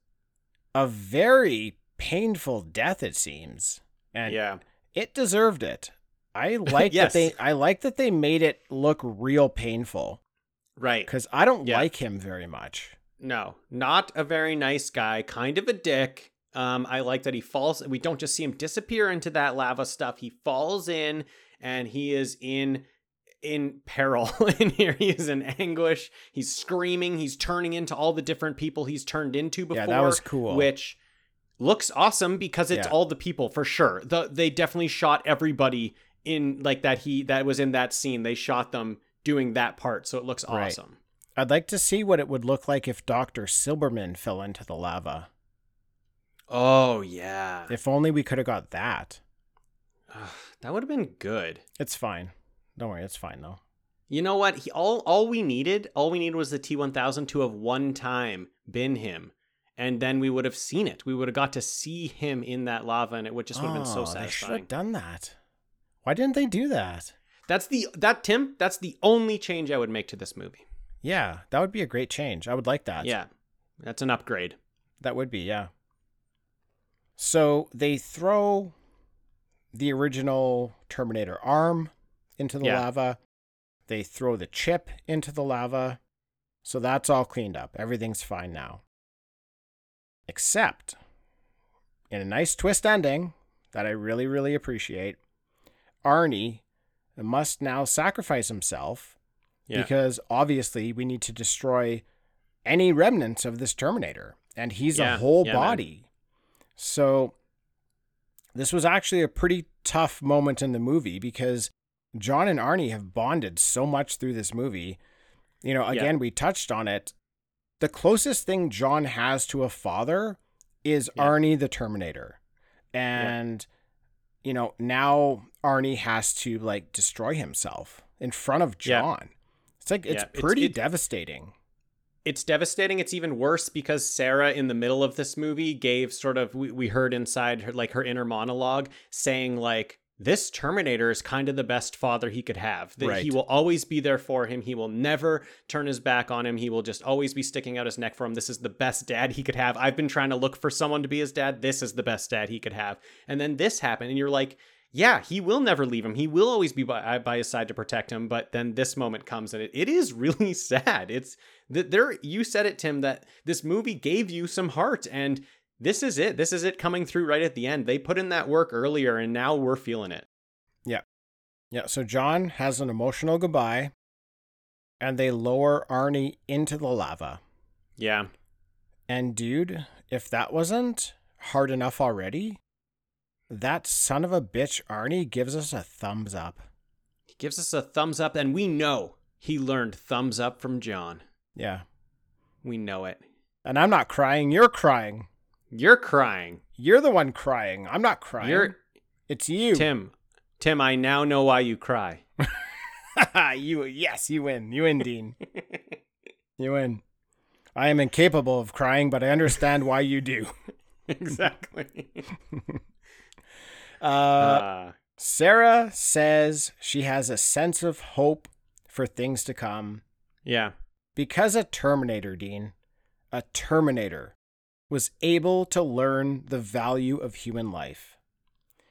a very painful death, it seems. And yeah. it deserved it. I like Yes. that they I like that they made it look real painful Right. because I don't Yeah. like him very much. No, not a very nice guy, kind of a dick. Um, I like that he falls. We don't just see him disappear into that lava stuff. He falls in, and he is in in peril. in here, he is in anguish. He's screaming. He's turning into all the different people he's turned into before. Yeah, that was cool. Which looks awesome because it's Yeah. all the people for sure. The, they definitely shot everybody in like that. He that was in that scene. They shot them doing that part, so it looks Right. awesome. I'd like to see what it would look like if Dr. Silberman fell into the lava. Oh yeah. If only we could have got that. That would have been good. It's fine. Don't worry, it's fine though. You know what? He, all all we needed, all we needed was the T1000 to have one time been him, and then we would have seen it. We would have got to see him in that lava, and it would just would have been so Oh, They should have done that. Why didn't they do that? That's the that Tim. That's the only change I would make to this movie. Yeah, that would be a great change. I would like that. Yeah, that's an upgrade. That would be, yeah. So they throw the original Terminator arm into the Yeah. lava. They throw the chip into the lava. So that's all cleaned up. Everything's fine now. Except, in a nice twist ending that I really, really appreciate, Arnie must now sacrifice himself Yeah, because obviously we need to destroy any remnants of this Terminator, and he's Yeah, a whole yeah, man. body. So this was actually a pretty tough moment in the movie because John and Arnie have bonded so much through this movie. You know, again, we touched on it. The closest thing John has to a father is. Arnie the Terminator. And you know, now Arnie has to like destroy himself in front of Yeah. John. It's like it's Yeah, it's- pretty it- devastating. it's devastating. It's even worse because Sarah, in the middle of this movie, gave sort of we, we heard inside her like her inner monologue saying like this Terminator is kind of the best father he could have. That he will always be there for him. He will never turn his back on him. He will just always be sticking out his neck for him. This is the best dad he could have. I've been trying to look for someone to be his dad. This is the best dad he could have. And then this happened, and you're like, yeah, he will never leave him. He will always be by, uh, by his side to protect him. But then this moment comes, and it, it is really sad. It's that there. You said it, Tim, that this movie gave you some heart, and this is it. This is it coming through right at the end. They put in that work earlier, and now we're feeling it. Yeah, yeah, so John has an emotional goodbye and they lower Arnie into the lava. Yeah, And dude, if that wasn't hard enough already, that son of a bitch Arnie gives us a thumbs up. he gives us a thumbs up, and we know he learned thumbs up from John. Yeah. We know it. And I'm not crying, you're crying. You're crying. You're the one crying. I'm not crying. You're it's you. Tim. Tim, I now know why you cry. you yes, you win. You win, Dean. you win. I am incapable of crying, but I understand why you do. exactly. Uh, Uh, Sarah says she has a sense of hope for things to come yeah. because a Terminator, Dean, a Terminator, was able to learn the value of human life.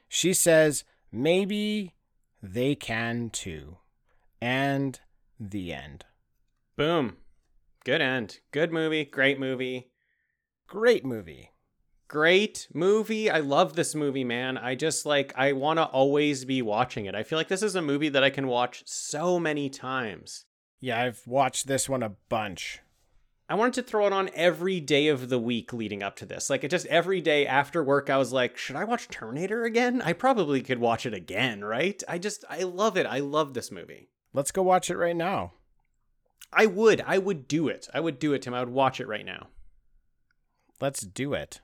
She says maybe they can too. And the end. Boom. Good end. Good movie. Great movie. Great movie. Great movie. I love this movie, man. I just like, I want to always be watching it. I feel like this is a movie that I can watch so many times. Yeah, I've watched this one a bunch. I wanted to throw it on every day of the week leading up to this. Like, it just every day after work, I was like, should I watch Terminator again? I probably could watch it again, right? I just, I love it. I love this movie. Let's go watch it right now. I would. I would do it. I would do it, Tim. I would watch it right now. Let's do it.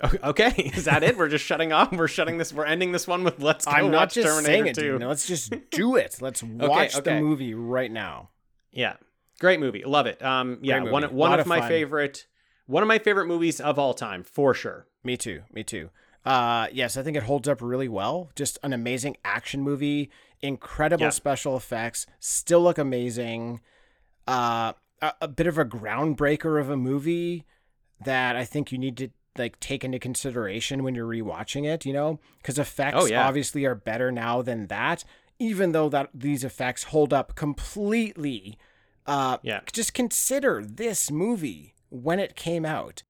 Okay, is that it? We're just shutting off. We're shutting this. We're ending this one with "Let's go I'm not watch just Terminator saying it, 2." Dean. Let's just do it. Let's watch okay. the movie right now. Yeah, great movie. Love it. Um, yeah, one one of of my fun. favorite one of my favorite movies of all time for sure. Me too. Me too. Uh, yes, I think it holds up really well. Just an amazing action movie, incredible Yeah. special effects, still look amazing. Uh, a, a bit of a groundbreaker of a movie that I think you need to like take into consideration when you're rewatching it. You know, because effects Oh, yeah. obviously are better now than that. Even though that these effects hold up completely. Uh, Yeah. Just consider this movie when it came out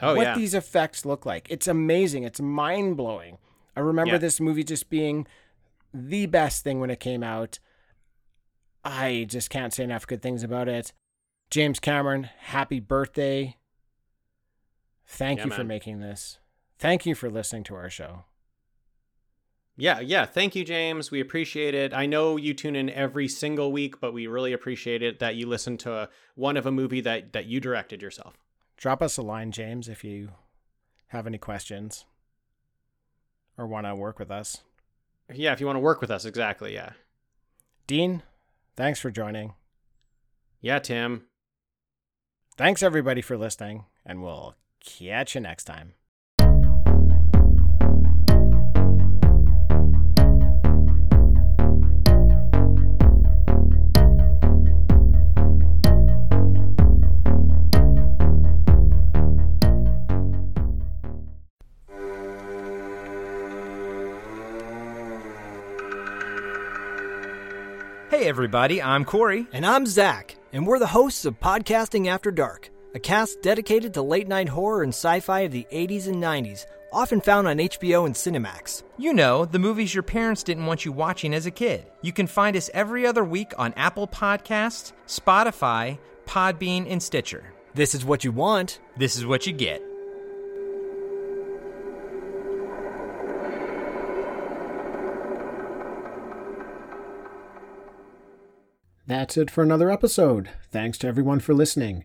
Oh what yeah. these effects look like. It's amazing. It's mind blowing. I remember Yeah. this movie just being the best thing when it came out. I just can't say enough good things about it. James Cameron, happy birthday. Thank Yeah, you for making this. Thank you for listening to our show. Yeah, yeah. Thank you, James. We appreciate it. I know you tune in every single week, but we really appreciate it that you listen to a, one of a movie that that you directed yourself. Drop us a line, James, if you have any questions or want to work with us. Yeah, if you want to work with us, exactly. Yeah, Dean, thanks for joining. yeah, Tim. Thanks, everybody, for listening, and we'll catch you next time. Hey everybody, I'm Corey. And I'm Zach, and we're the hosts of Podcasting After Dark, a cast dedicated to late night horror and sci fi of the 80s and 90s, often found on HBO and Cinemax. You know, the movies your parents didn't want you watching as a kid. You can find us every other week on Apple Podcasts, Spotify, Podbean, and Stitcher. This is what you want. This is what you get. That's it for another episode. Thanks to everyone for listening.